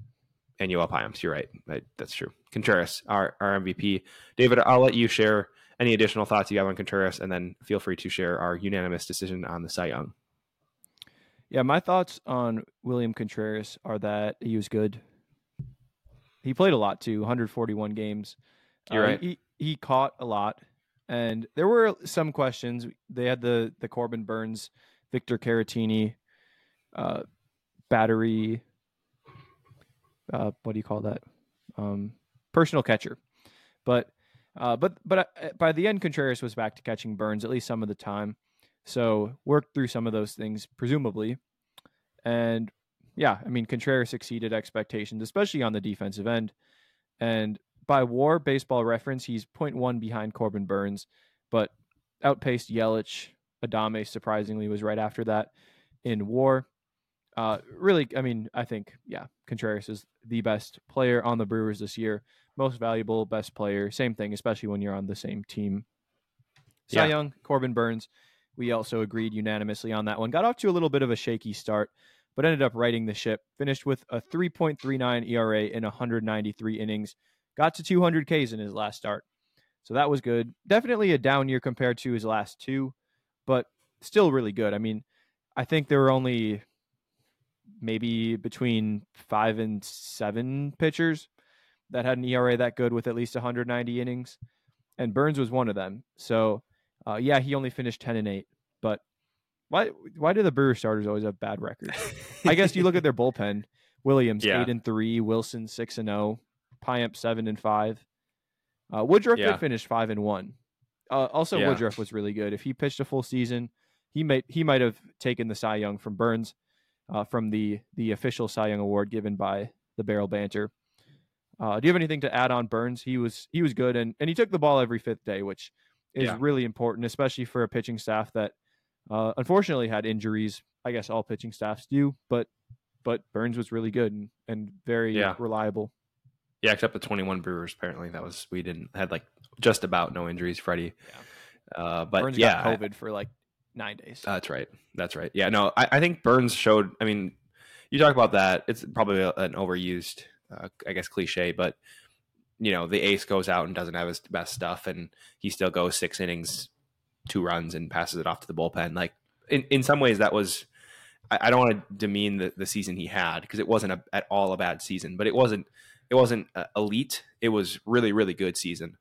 And Joel Payamps, you're right. That's true. Contreras, our, our MVP. David, I'll let you share any additional thoughts you have on Contreras, and then feel free to share our unanimous decision on the Cy Young. Yeah, my thoughts on William Contreras are that he was good. He played a lot too, 141 games. You're uh, right. He, he caught a lot, and there were some questions. They had the the Corbin Burnes, Victor Caratini, uh, battery. Uh, what do you call that? Um, personal catcher, but uh, but but uh, by the end, Contreras was back to catching Burnes at least some of the time. So worked through some of those things, presumably, and yeah, I mean Contreras exceeded expectations, especially on the defensive end, and by WAR baseball reference, he's 0.1 behind Corbin Burnes, but outpaced Yelich. Adame surprisingly, was right after that in WAR. Uh, really, I mean, I think, yeah, Contreras is the best player on the Brewers this year. Most valuable, best player. Same thing, especially when you're on the same team. Cy yeah. Young, Corbin Burnes. We also agreed unanimously on that one. Got off to a little bit of a shaky start, but ended up righting the ship. Finished with a 3.39 ERA in 193 innings got to 200 Ks in his last start. So that was good. Definitely a down year compared to his last two, but still really good. I mean, I think there were only maybe between five and seven pitchers that had an ERA that good with at least 190 innings, and Burnes was one of them. So, uh, yeah, he only finished 10 and eight. But why why do the Brewer starters always have bad records? I guess you look at their bullpen. Williams yeah. eight and three, Wilson six and zero, Payamp seven and five. Uh, Woodruff yeah. did finish five and one. Uh, also, yeah. Woodruff was really good. If he pitched a full season, he might he might have taken the Cy Young from Burnes, uh, from the the official Cy Young award given by the Barrel Banter. Uh, do you have anything to add on Burnes? He was he was good and and he took the ball every fifth day, which is Yeah. really important, especially for a pitching staff that uh, unfortunately had injuries. I guess all pitching staffs do, but but Burnes was really good and, and very Yeah. reliable. Yeah, except the 21 Brewers. Apparently, that was we didn't had like just about no injuries. Freddie, uh, but Burnes yeah, got COVID for like nine days. That's right. That's right. Yeah, no, I, I think Burnes showed. I mean, you talk about that. It's probably an overused, uh, I guess, cliche, but you know, the ace goes out and doesn't have his best stuff, and he still goes six innings, two runs, and passes it off to the bullpen. Like in in some ways, that was. I, I don't want to demean the, the season he had because it wasn't a, at all a bad season, but it wasn't. It wasn't uh, elite. It was really, really good season.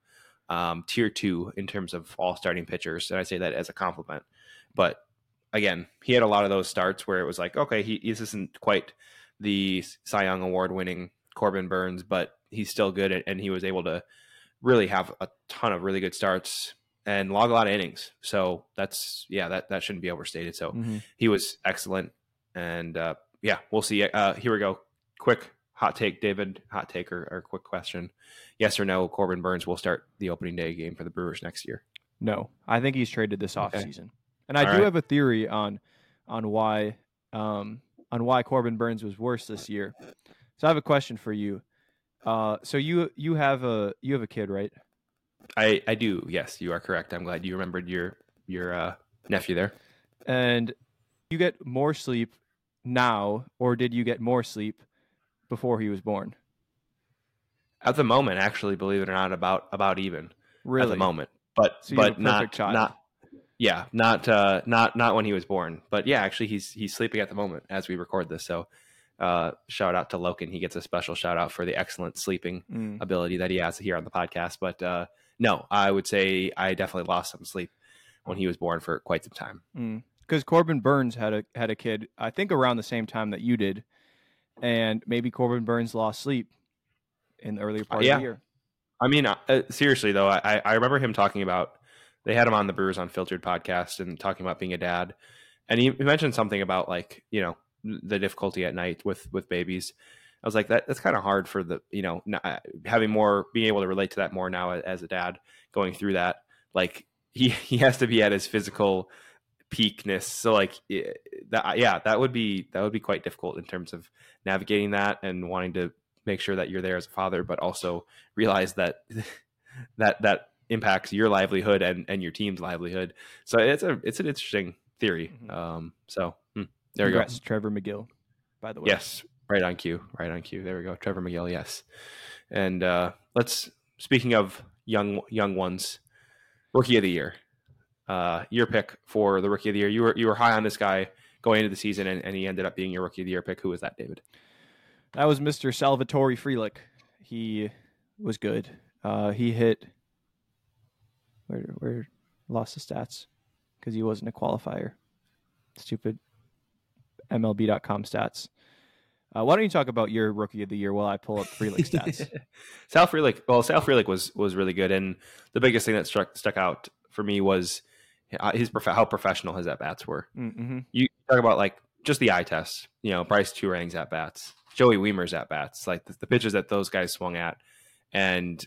Um, tier two in terms of all starting pitchers, and I say that as a compliment. But again, he had a lot of those starts where it was like, okay, he this isn't quite the Cy Young Award winning Corbin Burnes, but he's still good, and- and he was able to really have a ton of really good starts and log a lot of innings. So that's yeah, that that shouldn't be overstated. So Mhm. he was excellent, and uh, yeah, we'll see. Uh, here we go. Quick hot take, David. Hot take or, or quick question: Yes or no? Corbin Burnes will start the opening day game for the Brewers next year. No, I think he's traded this Okay. offseason. And I All do right. have a theory on on why um, on why Corbin Burnes was worse this year. So I have a question for you. Uh, so you you have a you have a kid, right? I I do. Yes, you are correct. I'm glad you remembered your your uh, nephew there. And you get more sleep now, or did you get more sleep before he was born? At the moment, actually, believe it or not, about about even Really? at the moment. But So but not child. not yeah not uh not not when he was born. But yeah, actually, he's he's sleeping at the moment as we record this. So uh shout out to Loken. He gets a special shout out for the excellent sleeping Mm. ability that he has here on the podcast. But uh no, I would say I definitely lost some sleep when he was born for quite some time. because Corbin Burnes had a had a kid, I think around the same time that you did, and maybe Corbin Burnes lost sleep in the earlier part yeah. of the year. I mean, uh, uh, seriously though, I, I remember him talking about they had him on the Brewers Unfiltered podcast and talking about being a dad, and he mentioned something about like you know the difficulty at night with with babies. I was like, that that's kind of hard for the you know n- uh, having more being able to relate to that more now as, a dad going through that. Like he he has to be at his physical peakness. So like that yeah, that would be that would be quite difficult in terms of navigating that and wanting to make sure that you're there as a father, but also realize that that that impacts your livelihood and and your team's livelihood. So it's a it's an interesting theory. Mhm. Um, so there we Congrats, Trevor McGill. By the way, Yes, right on cue. Right on cue. There we go. Trevor McGill. Yes. And uh, let's speaking of young young ones, rookie of the year. Uh, your pick for the rookie of the year. You were you were high on this guy going into the season, and, and he ended up being your rookie of the year pick. Who was that, David? That was Mr. Salvatore Frelick. He was good. Uh, he hit where where lost the stats because he wasn't a qualifier. Stupid MLB.com stats. Uh, why don't you talk about your rookie of the year while I pull up Frelick stats? Sal Frelick. Well, Sal Frelick was was really good, and the biggest thing that struck stuck out for me was uh, his prof- how professional his at bats were. mm-hmm. You talk about like just the eye test. You know, Brice Turang's at bats, Joey Wiemer's at bats, like the, the pitches that those guys swung at, and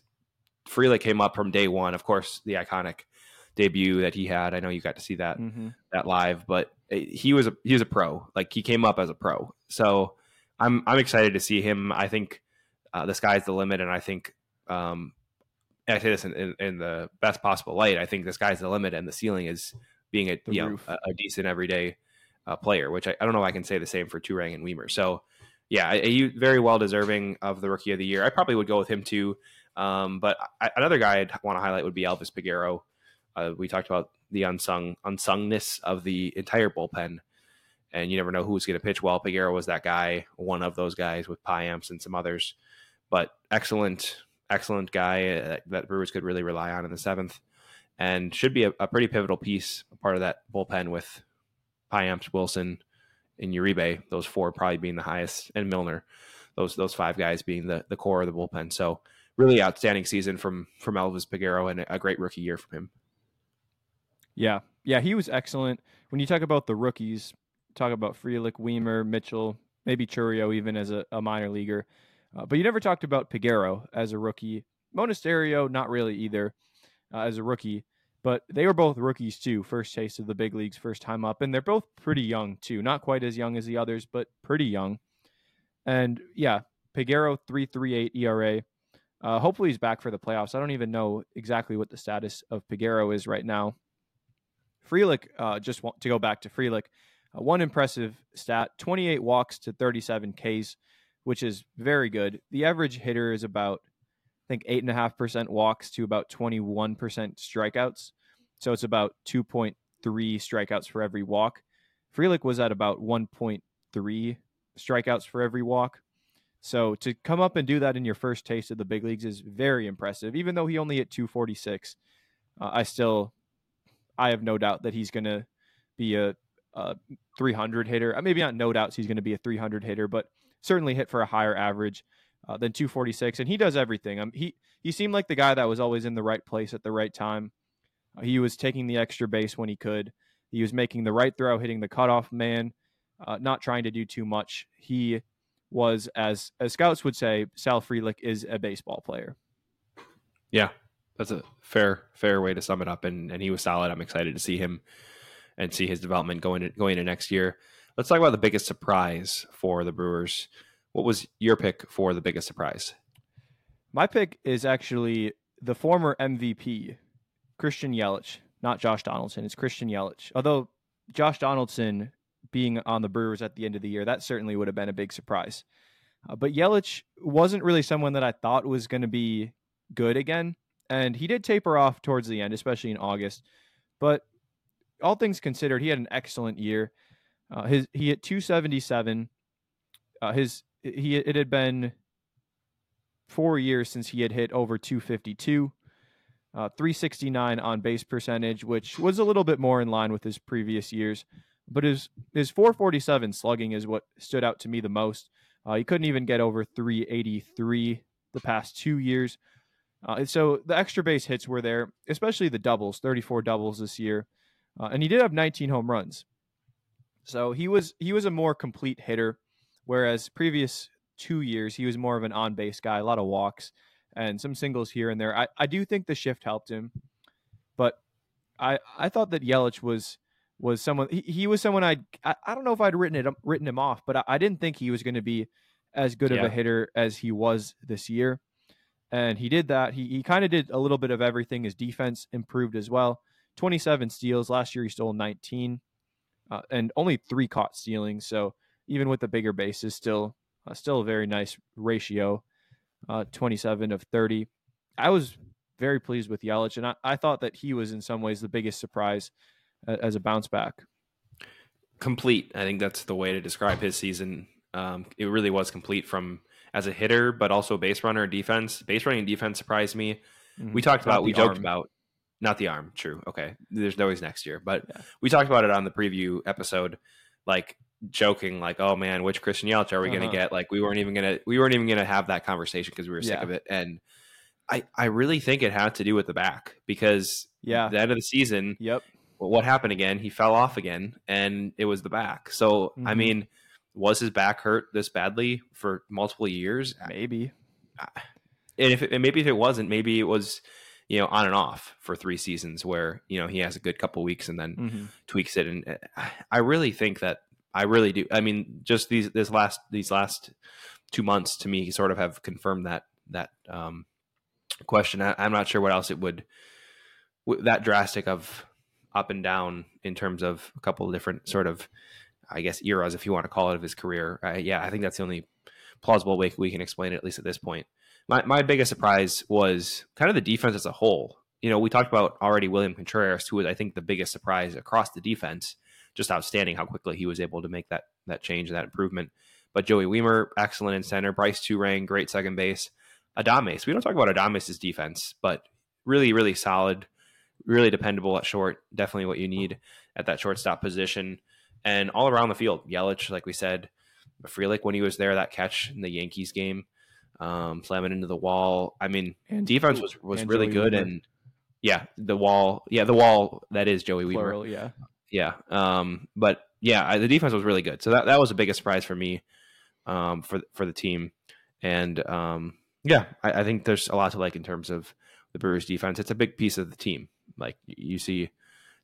Frelick came up from day one. Of course, the iconic debut that he had. I know you got to see that Mm-hmm. that live, but he was a he was a pro. Like he came up as a pro. So I'm I'm excited to see him. I think uh, the sky's the limit, and I think um, and I say this in, in, in the best possible light. I think the sky's the limit, and the ceiling is being a The you know a, a decent everyday uh, player. Which I, I don't know if I can say the same for Turang and Wiemer. So yeah, a very well deserving of the rookie of the year. I probably would go with him too. Um, but I, another guy I'd want to highlight would be Elvis Peguero. Uh, we talked about the unsung unsungness of the entire bullpen, and you never know who's going to pitch well. Peguero was that guy, one of those guys with Payamps and some others, but excellent, excellent guy uh, that, that Brewers could really rely on in the seventh, and should be a, a pretty pivotal piece, part of that bullpen with Payamps, Wilson, and Uribe. Those four probably being the highest, and Milner. Those those five guys being the the core of the bullpen. So really outstanding season from from Elvis Peguero and a great rookie year from him. Yeah, Yeah, he was excellent. When you talk about the rookies, talk about Frelick, Wiemer, Mitchell, maybe Chourio even as a, a minor leaguer. Uh, but you never talked about Peguero as a rookie. Monasterio, not really either uh, as a rookie. But they were both rookies too, first taste of the big leagues, first time up. And they're both pretty young too. Not quite as young as the others, but pretty young. And yeah, Peguero, 338 ERA. Uh, hopefully he's back for the playoffs. I don't even know exactly what the status of Peguero is right now. Frelick, uh, just want to go back to Frelick, uh, one impressive stat 28 walks to 37 Ks, which is very good. The average hitter is about, I think, 8.5% walks to about 21% strikeouts. So it's about 2.3 strikeouts for every walk. Frelick was at about 1.3 strikeouts for every walk. So to come up and do that in your first taste of the big leagues is very impressive. Even though he only hit 246, uh, I still, I have no doubt that he's going to be a, a 300 hitter. Uh, maybe not no doubts he's going to be a 300 hitter, but certainly hit for a higher average uh, than 246. And he does everything. Um, he he seemed like the guy that was always in the right place at the right time. Uh, he was taking the extra base when he could. He was making the right throw, hitting the cutoff man, uh, not trying to do too much. He was, as as scouts would say, Sal Frelick is a baseball player. Yeah, that's a fair fair way to sum it up. And and he was solid. I'm excited to see him and see his development going to, going into next year. Let's talk about the biggest surprise for the Brewers. What was your pick for the biggest surprise? My pick is actually the former MVP, Christian Yelich, not Josh Donaldson. It's Christian Yelich. Although Josh Donaldson being on the Brewers at the end of the year, that certainly would have been a big surprise. Uh, but Yelich wasn't really someone that I thought was going to be good again. And he did taper off towards the end, especially in August. But all things considered, he had an excellent year. Uh, his he hit 277. Uh, his he it had been four years since he had hit over 252. Uh, 369 on base percentage, which was a little bit more in line with his previous years. But his his 447 slugging is what stood out to me the most. Uh, he couldn't even get over 383 the past two years. Uh, so the extra base hits were there, especially the doubles, 34 doubles this year, uh, and he did have 19 home runs. So he was he was a more complete hitter, whereas previous two years he was more of an on base guy, a lot of walks and some singles here and there. I, I do think the shift helped him, but I I thought that Yelich was was someone he, he was someone I'd, I I don't know if I'd written it written him off, but I, I didn't think he was going to be as good yeah. of a hitter as he was this year. And he did that. He he kind of did a little bit of everything. His defense improved as well. 27 steals last year. He stole 19, uh, and only three caught stealing. So even with the bigger bases, still uh, still a very nice ratio. Uh, 27 of 30. I was very pleased with Yelich, and I, I thought that he was in some ways the biggest surprise as a bounce back. Complete. I think that's the way to describe his season. Um, it really was complete from as a hitter, but also base runner, defense. Base running and defense surprised me. Mm-hmm. We talked about, we joked about, not the arm. True. Okay. There's always next year, but yeah. we talked about it on the preview episode, like joking, like, "Oh man, which Christian Yelich are we uh-huh. going to get?" Like we weren't even gonna, we weren't even gonna have that conversation because we were sick yeah. of it. And I, I really think it had to do with the back because yeah, the end of the season, yep, what happened again? He fell off again, and it was the back. So mm-hmm. I mean, was his back hurt this badly for multiple years? Maybe. And if it, and maybe if it wasn't, maybe it was you know on and off for three seasons where you know he has a good couple weeks and then mm-hmm. tweaks it. And uh, I really think that I really do. I mean, just these this last these last two months to me sort of have confirmed that that um, question. I, am not sure what else it would that drastic of up and down in terms of a couple of different sort of, I guess, eras, if you want to call it, of his career. Uh, yeah, I think that's the only plausible way we can explain it, at least at this point. My, my biggest surprise was kind of the defense as a whole. You know, we talked about already William Contreras, who was, I think, the biggest surprise across the defense. Just outstanding how quickly he was able to make that that change, that improvement. But Joey Wiemer, excellent in center. Brice Turang, great second base. Adames, we don't talk about Adames' defense, but really, really solid really dependable at short. Definitely what you need at that shortstop position. And all around the field, Yelich, like we said, Frelick when he was there, that catch in the Yankees game, um, slamming into the wall. I mean, and defense was was really good, and yeah, the wall. Yeah, the wall. That is Joey. Plural, yeah. Yeah. Um, but yeah, I, the defense was really good. So that, that was the biggest surprise for me, um, for for the team. And um, yeah, I, I think there's a lot to like in terms of the Brewers defense. It's a big piece of the team. Like you see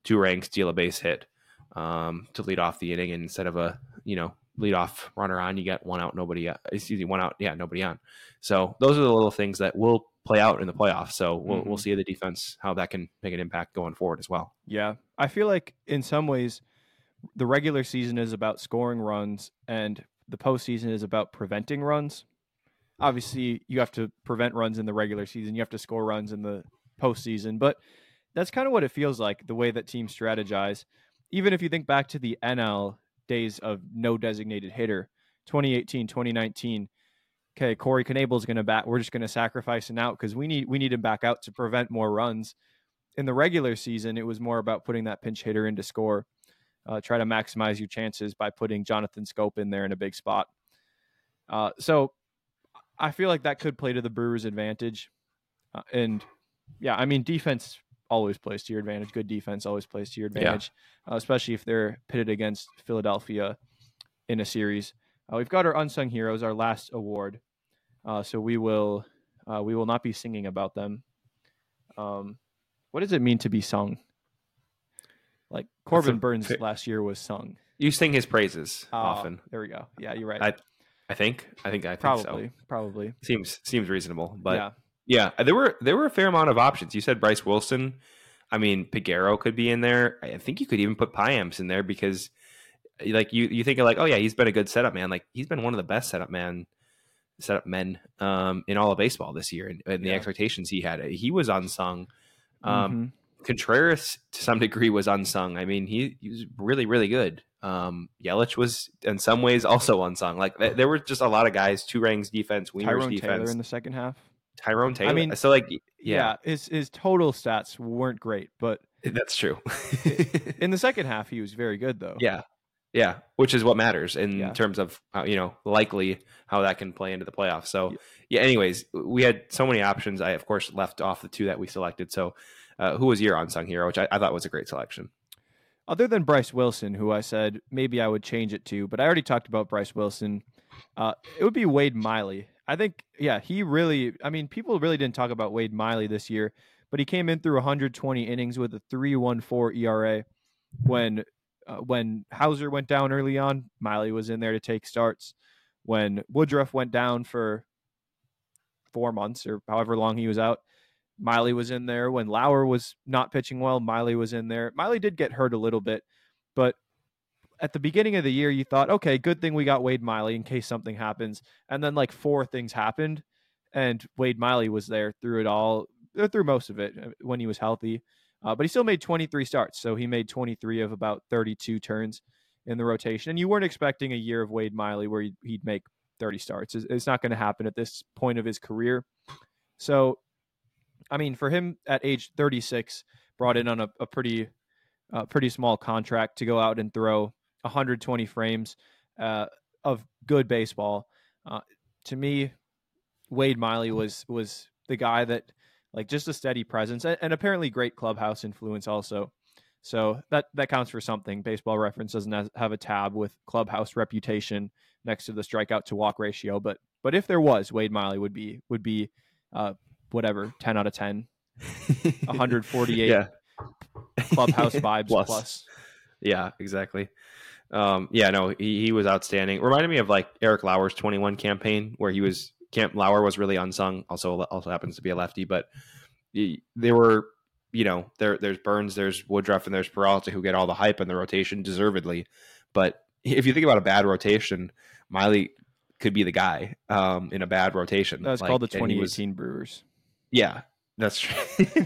Turang's steal a base hit um, to lead off the inning, and instead of a you know lead off runner on, you get one out, nobody. Uh, excuse me, one out, yeah, nobody on. So those are the little things that will play out in the playoffs. So we'll Mhm. we'll see the defense how that can make an impact going forward as well. Yeah. I feel like in some ways the regular season is about scoring runs and the postseason is about preventing runs. Obviously, you have to prevent runs in the regular season, you have to score runs in the postseason, but that's kind of what it feels like the way that teams strategize. Even if you think back to the NL days of no designated hitter, 2018, 2019, okay, Corey Knebel's going to bat. We're just going to sacrifice an out because we need we need him back out to prevent more runs. In the regular season, it was more about putting that pinch hitter in to score. Uh, try to maximize your chances by putting Jonathan Schoop in there in a big spot. Uh, so I feel like that could play to the Brewers' advantage. Uh, and yeah, I mean, defense always plays to your advantage. Good defense always plays to your Yeah. advantage, uh, especially if they're pitted against Philadelphia in a series. Uh, we've got our unsung heroes, our last award. Uh, so we will uh, we will not be singing about them. Um, what does it mean to be sung? Like Corbin a Burnes last year was sung. You sing his praises Oh, often. There we go. Yeah, you're right. I I think. I think I think probably, so. probably. Seems seems reasonable. But yeah, yeah. there were there were a fair amount of options. You said Bryse Wilson. I mean, Peguero could be in there. I think you could even put Payamps in there because, like, you you think of like, oh yeah, he's been a good setup man. Like he's been one of the best setup man setup men um, in all of baseball this year, and, and the expectations he had. He was unsung. Um, Mhm. Contreras to some degree was unsung. I mean, he, he was really, really good. Um, Yelich was in some ways also unsung. Like th- there were just a lot of guys, Turang's defense, Wiemer's Tyrone Taylor in the second half. Tyrone Taylor. I mean, so like, Yeah. yeah, his his total stats weren't great, but that's true. in the second half he was very good though. yeah, yeah, which is what matters in Yeah. terms of how, you know likely how that can play into the playoffs. So Yeah. yeah. Anyways, we had so many options. I of course left off the two that we selected. So. Uh, who was your unsung hero, which I, I thought was a great selection. Other than Bryse Wilson, who I said maybe I would change it to, but I already talked about Bryse Wilson. Uh, it would be Wade Miley. I think, yeah, he really. I mean, people really didn't talk about Wade Miley this year, but he came in through 120 innings with a 3.14 ERA. When uh, when Houser went down early on, Miley was in there to take starts. When Woodruff went down for four months or however long he was out, Miley was in there. When Lauer was not pitching well, Miley was in there. Miley did get hurt a little bit, but at the beginning of the year, you thought, okay, good thing we got Wade Miley in case something happens. And then like four things happened, and Wade Miley was there through it all, uh, through most of it uh, when he was healthy. Uh, but he still made 23 starts, so he made 23 of about 32 turns in the rotation. And you weren't expecting a year of Wade Miley where he'd, he'd make 30 starts. It's, it's not going to happen at this point of his career. So, I mean, for him at age 36, brought in on a, a pretty, uh, pretty small contract to go out and throw 120 frames uh, of good baseball. Uh, to me, Wade Miley was was the guy that like just a steady presence and, and apparently great clubhouse influence also. So that that counts for something. Baseball Reference doesn't have a tab with clubhouse reputation next to the strikeout to walk ratio, but but if there was, Wade Miley would be would be uh, whatever 10 out of 10, 148 yeah. clubhouse vibes Plus. plus. Yeah, exactly. Um, yeah, no, he, he was outstanding. Reminded me of like Eric Lauer's 21 campaign where he was Camp Lauer was really unsung. Also, also happens to be a lefty, but he, they were, you know, there there's Burnes, there's Woodruff, and there's Peralta who get all the hype in the rotation deservedly. But if you think about a bad rotation, Miley could be the guy um, in a bad rotation. That's Like, called the and he was- 2018 Brewers. yeah, that's true.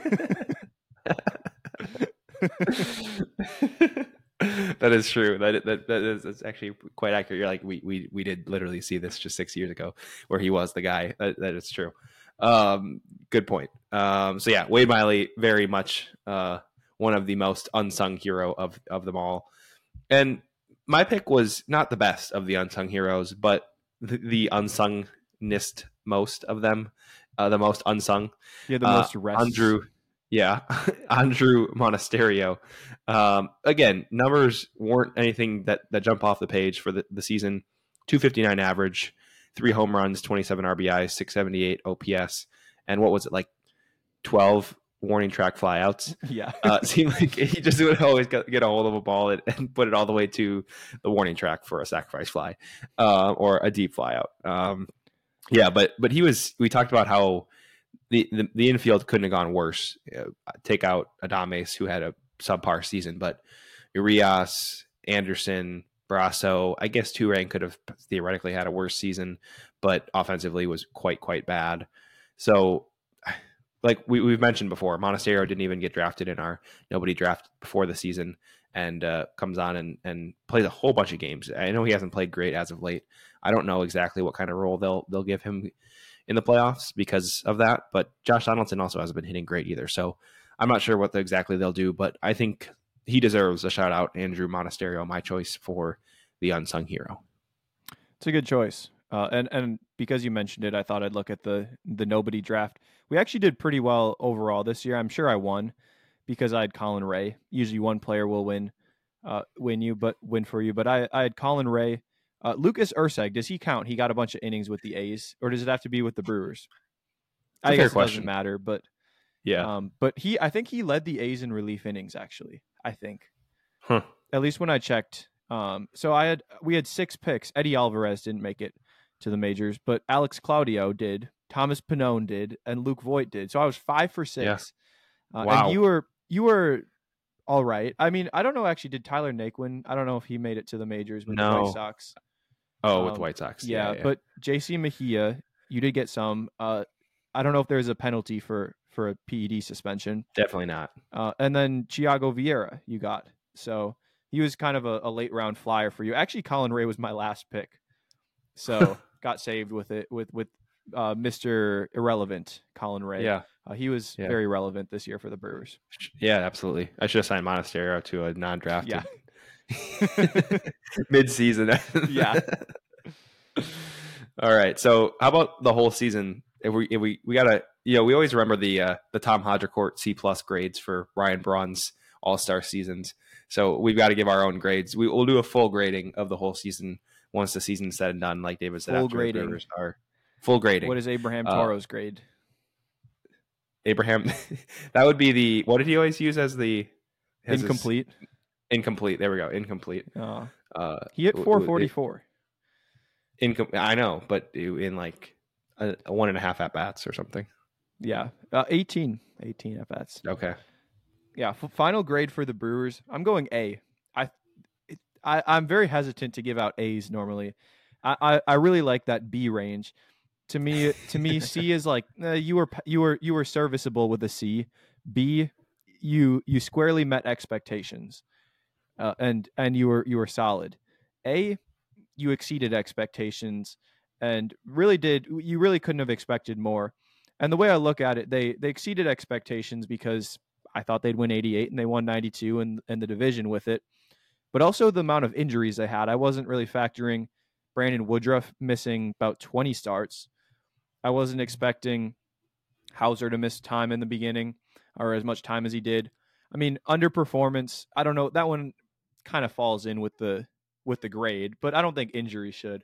that is true. That that that is that's actually quite accurate. You're like we we we did literally see this just six years ago where he was the guy. That, that is true. Um, good point. Um, so yeah, Wade Miley very much uh, one of the most unsung hero of of them all. And my pick was not the best of the unsung heroes, but the, the most of them, uh, the most unsung. Yeah, the Uh, most rests. Andrew, Yeah, Andrew Monasterio. Um, again, numbers weren't anything that that jump off the page for the, the season. 259 average, three home runs, 27 RBI, 678 OPS, and what was it like 12 warning track flyouts? Yeah. Uh, seemed like he just would always get, get a hold of a ball and, and, put it all the way to the warning track for a sacrifice fly uh, or a deep flyout. Um, yeah, but but he was. We talked about how the, the, the infield couldn't have gone worse. Uh, take out Adames, who had a subpar season, but Urias, Anderson, Brosseau, I guess Turang could have theoretically had a worse season, but offensively was quite quite bad. So, like we, we've mentioned before, Monasterio didn't even get drafted in our nobody draft before the season, and uh, comes on and and plays a whole bunch of games. I know he hasn't played great as of late. I don't know exactly what kind of role they'll they'll give him in the playoffs because of that. But Josh Donaldson also hasn't been hitting great either. So I'm not sure what the, exactly they'll do, but I think he deserves a shout out. Andrew Monasterio, my choice for the unsung hero. It's a good choice. Uh, and and because you mentioned it, I thought I'd look at the the nobody draft. We actually did pretty well overall this year. I'm sure I won because I had Colin Rea. Usually, one player will win uh, win you, but win for you. But I I had Colin Rea, uh, Lucas Erceg, does he count? He got a bunch of innings with the A's, or does it have to be with the Brewers? I guess it question. doesn't matter, but yeah. Um, but he, I think he led the A's in relief innings. Actually, I think. Huh. At least when I checked. Um, so I had we had six picks. Eddie Alvarez didn't make it to the majors, but Alex Claudio did. Thomas Pannone did, and Luke Voit did. So I was five for six. Yeah. Uh, wow. And you were you were all right. I mean, I don't know. Actually, did Tyler Naquin? I don't know if he made it to the majors with no. the White Sox. Oh, um, with White Sox. Yeah, yeah, yeah, but JC Mejia, you did get some. Uh, I don't know if there's a penalty for for a PED suspension. Definitely not. Uh, and then Thiago Vieira, you got. So he was kind of a, a, late round flyer for you. Actually, Colin Rea was my last pick, so got saved with it with with uh, Mr. Irrelevant Colin Rea. Yeah, uh, he was yeah. very relevant this year for the Brewers. Yeah, absolutely. I should have signed Monasterio to a non-drafted. Yeah. mid season. yeah. All right. So how about the whole season? If we if we we gotta you know we always remember the uh, the Tom Haudricourt C plus grades for Ryan Braun's All Star seasons. So we've got to give our own grades. We will do a full grading of the whole season once the season's said and done. Like David said, full grading. Are full grading. What is Abraham Toro's uh, grade? Abraham, that would be the what did he always use as the incomplete? His, Incomplete. There we go. Incomplete. Oh. Uh, he hit 444. Income. I know, but in like a, a one and a half at bats or something. Yeah, uh, 18, 18 at bats. Okay. Yeah. F- final grade for the Brewers. I'm going A. I, it, I I'm very hesitant to give out A's normally. I, I, I really like that B range. To me, to me, C is like uh, you were you were you were serviceable with a C. B, you you squarely met expectations uh, and and you were you were solid. A, you exceeded expectations and really did you really couldn't have expected more. And the way I look at it, they they exceeded expectations because I thought they'd win 88 and they won 92 and and the division with it. But also the amount of injuries they had. I wasn't really factoring Brandon Woodruff missing about 20 starts. I wasn't expecting Houser to miss time in the beginning or as much time as he did. I mean, underperformance. I don't know. That one kind of falls in with the with the grade, but I don't think injury should.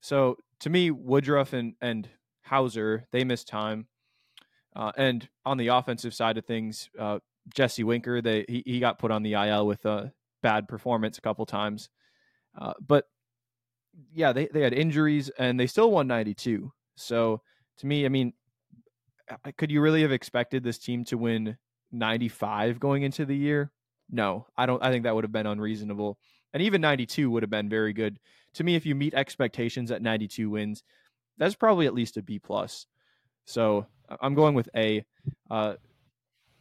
So to me, Woodruff and and Houser they missed time, uh, and on the offensive side of things, uh, Jesse Winker they he, he got put on the IL with a bad performance a couple times, uh, but yeah, they they had injuries and they still won ninety two. So to me, I mean, could you really have expected this team to win ninety five going into the year? No, I don't. I think that would have been unreasonable. And even 92 would have been very good to me. If you meet expectations at 92 wins, that's probably at least a B plus. So I'm going with A. Uh,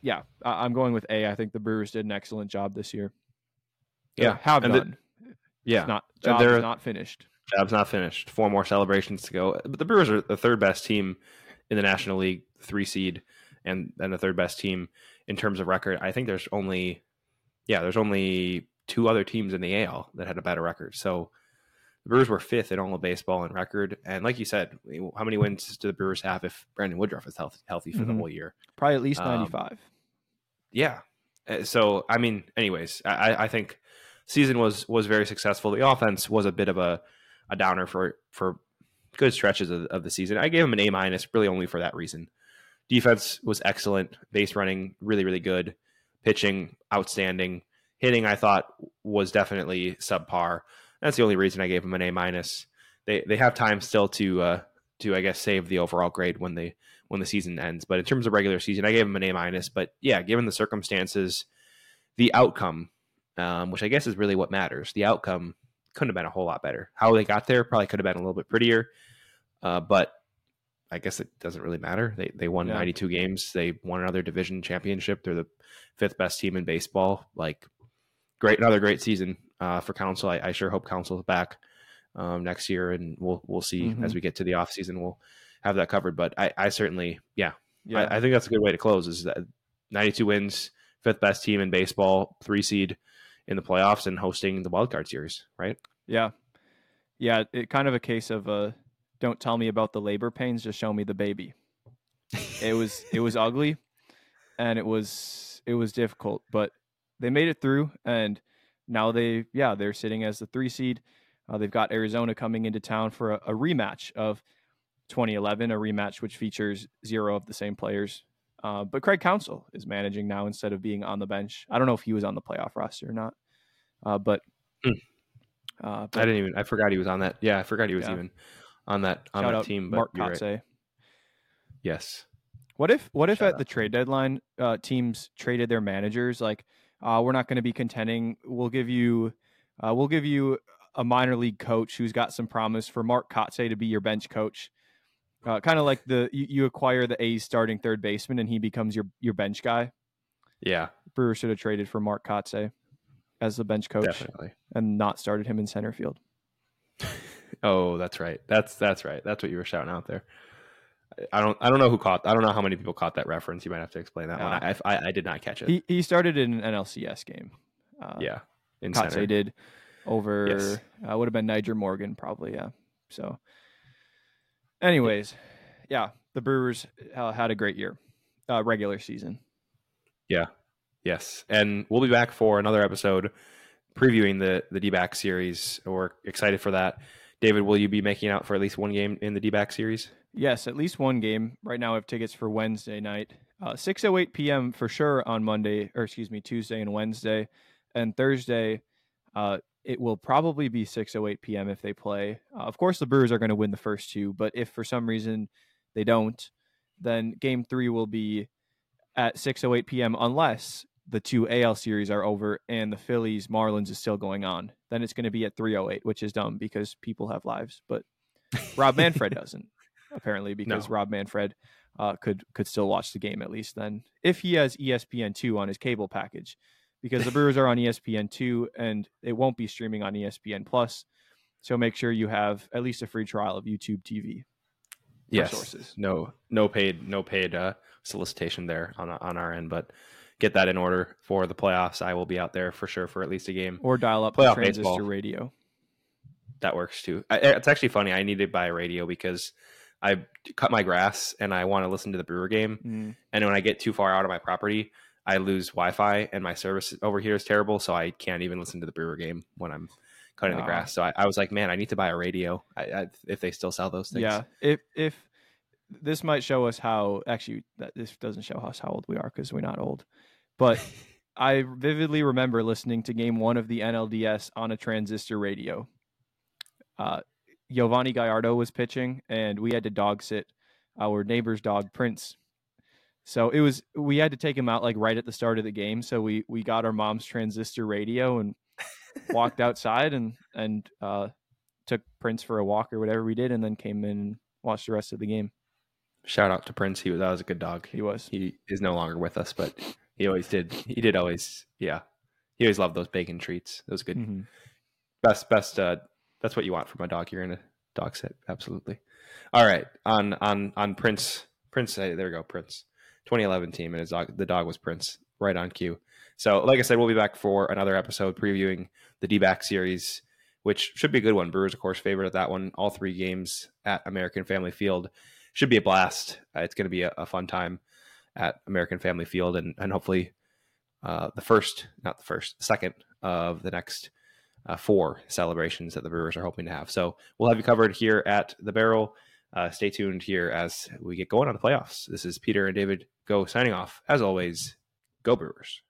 yeah, I'm going with A. I think the Brewers did an excellent job this year. Yeah, have and done. The, yeah, it's not job is not finished. Job's not finished. Four more celebrations to go. But the Brewers are the third best team in the National League, three seed, and and the third best team in terms of record. I think there's only yeah, there's only two other teams in the AL that had a better record. So the Brewers were fifth in all of baseball in record. And like you said, how many wins do the Brewers have if Brandon Woodruff is health, healthy for mm-hmm. the whole year? Probably at least 95. Um, yeah. Uh, so I mean, anyways, I, I think season was was very successful. The offense was a bit of a, a downer for for good stretches of, of the season. I gave him an A minus, really only for that reason. Defense was excellent, base running really really good, pitching outstanding, hitting I thought was definitely subpar. That's the only reason I gave him an A minus. They they have time still to uh, to I guess save the overall grade when they when the season ends. But in terms of regular season, I gave him an A minus. But yeah, given the circumstances, the outcome, um, which I guess is really what matters, the outcome couldn't have been a whole lot better. How they got there probably could have been a little bit prettier. Uh, but I guess it doesn't really matter. They they won yeah. 92 games. They won another division championship. They're the fifth best team in baseball. Like great, another great season uh, for Counsell. I, I, sure hope Counsell's back um, next year, and we'll we'll see mm-hmm. as we get to the off season. We'll have that covered. But I, I certainly, yeah, yeah, I, I, think that's a good way to close. Is that 92 wins, fifth best team in baseball, three seed in the playoffs, and hosting the wild card series, right? Yeah, yeah. It kind of a case of uh, don't tell me about the labor pains, just show me the baby. it was it was ugly, and it was it was difficult, but they made it through, and now they yeah they're sitting as the three seed. Uh, they've got Arizona coming into town for a, a rematch of 2011, a rematch which features zero of the same players. Uh, but Craig Counsell is managing now instead of being on the bench. I don't know if he was on the playoff roster or not, uh, but, mm. uh, but, I didn't even. I forgot he was on that. Yeah, I forgot he was yeah. even on that on Shout that team. But Mark Kotsay. Right. Yes. What if what if Shout at out. the trade deadline uh, teams traded their managers like uh, we're not going to be contending. We'll give you uh, we'll give you a minor league coach who's got some promise for Mark Kotsay to be your bench coach uh, kind of like the you, you, acquire the A's starting third baseman and he becomes your your bench guy. Yeah, Brewer should have traded for Mark Kotsay as the bench coach, Definitely. and not started him in center field. Oh, that's right. That's that's right. That's what you were shouting out there. I don't I don't know who caught. I don't know how many people caught that reference. You might have to explain that one. I, I, I did not catch it. He he started in an NLCS game. Uh, yeah, in center. did over. Yes. Uh, would have been Nyjer Morgan probably. Yeah. So Anyways, yeah, the Brewers uh, had a great year, uh, regular season. Yeah, yes, and we'll be back for another episode previewing the the D back series. We're excited for that. David, will you be making out for at least one game in the D series? Yes, at least one game. Right now, I have tickets for Wednesday night, uh, six oh eight p.m. for sure on Monday, or excuse me, Tuesday and Wednesday, and Thursday. Uh, it will probably be 6:08 p.m. if they play. Uh, of course, the Brewers are going to win the first two, but if for some reason they don't, then Game Three will be at 6:08 p.m. unless the two AL series are over and the Phillies Marlins is still going on. Then it's going to be at 3:08, which is dumb because people have lives, but Rob Manfred doesn't apparently because no. Rob Manfred uh, could could still watch the game at least then if he has ESPN two on his cable package because the Brewers are on ESPN two and it won't be streaming on ESPN plus. So make sure you have at least a free trial of YouTube TV. Yes, sources. no, no paid, no paid uh, solicitation there on on our end, but get that in order for the playoffs. I will be out there for sure for at least a game or dial up playoff transistor baseball. radio. That works too. I, it's actually funny. I need to buy a radio because I cut my grass and I want to listen to the Brewer game. Mm. And when I get too far out of my property, I lose Wi-Fi and my service over here is terrible, so I can't even listen to the Brewer game when I'm cutting the grass. So I, I, was like, man, I need to buy a radio. I, I, if they still sell those things. Yeah, if if this might show us how actually that this doesn't show us how old we are because we're not old, but I vividly remember listening to Game One of the NLDS on a transistor radio. Uh, Yovani Gallardo was pitching, and we had to dog sit our neighbor's dog Prince so it was we had to take him out like right at the start of the game. So we we got our mom's transistor radio and walked outside and and uh, took Prince for a walk or whatever we did, and then came in and watched the rest of the game. Shout out to Prince. He was that was a good dog. He was. He is no longer with us, but he always did. He did always. Yeah, he always loved those bacon treats. Those good. Mm-hmm. Best best. Uh, that's what you want from a dog. You're in a dog set. Absolutely. All right. On on on Prince. Prince. There we go. Prince. 2011 team, and his dog, the dog was Prince, right on cue. So, like I said, we'll be back for another episode previewing the D back series, which should be a good one. Brewers, of course, favorite at that one. All three games at American Family Field should be a blast. Uh, it's going to be a, a, fun time at American Family Field, and, and hopefully uh, the first, not the first, second of the next uh, four celebrations that the Brewers are hoping to have. So we'll have you covered here at the Barrel. Uh, stay tuned here as we get going on the playoffs. This is Peter and David Go signing off. As always, go Brewers.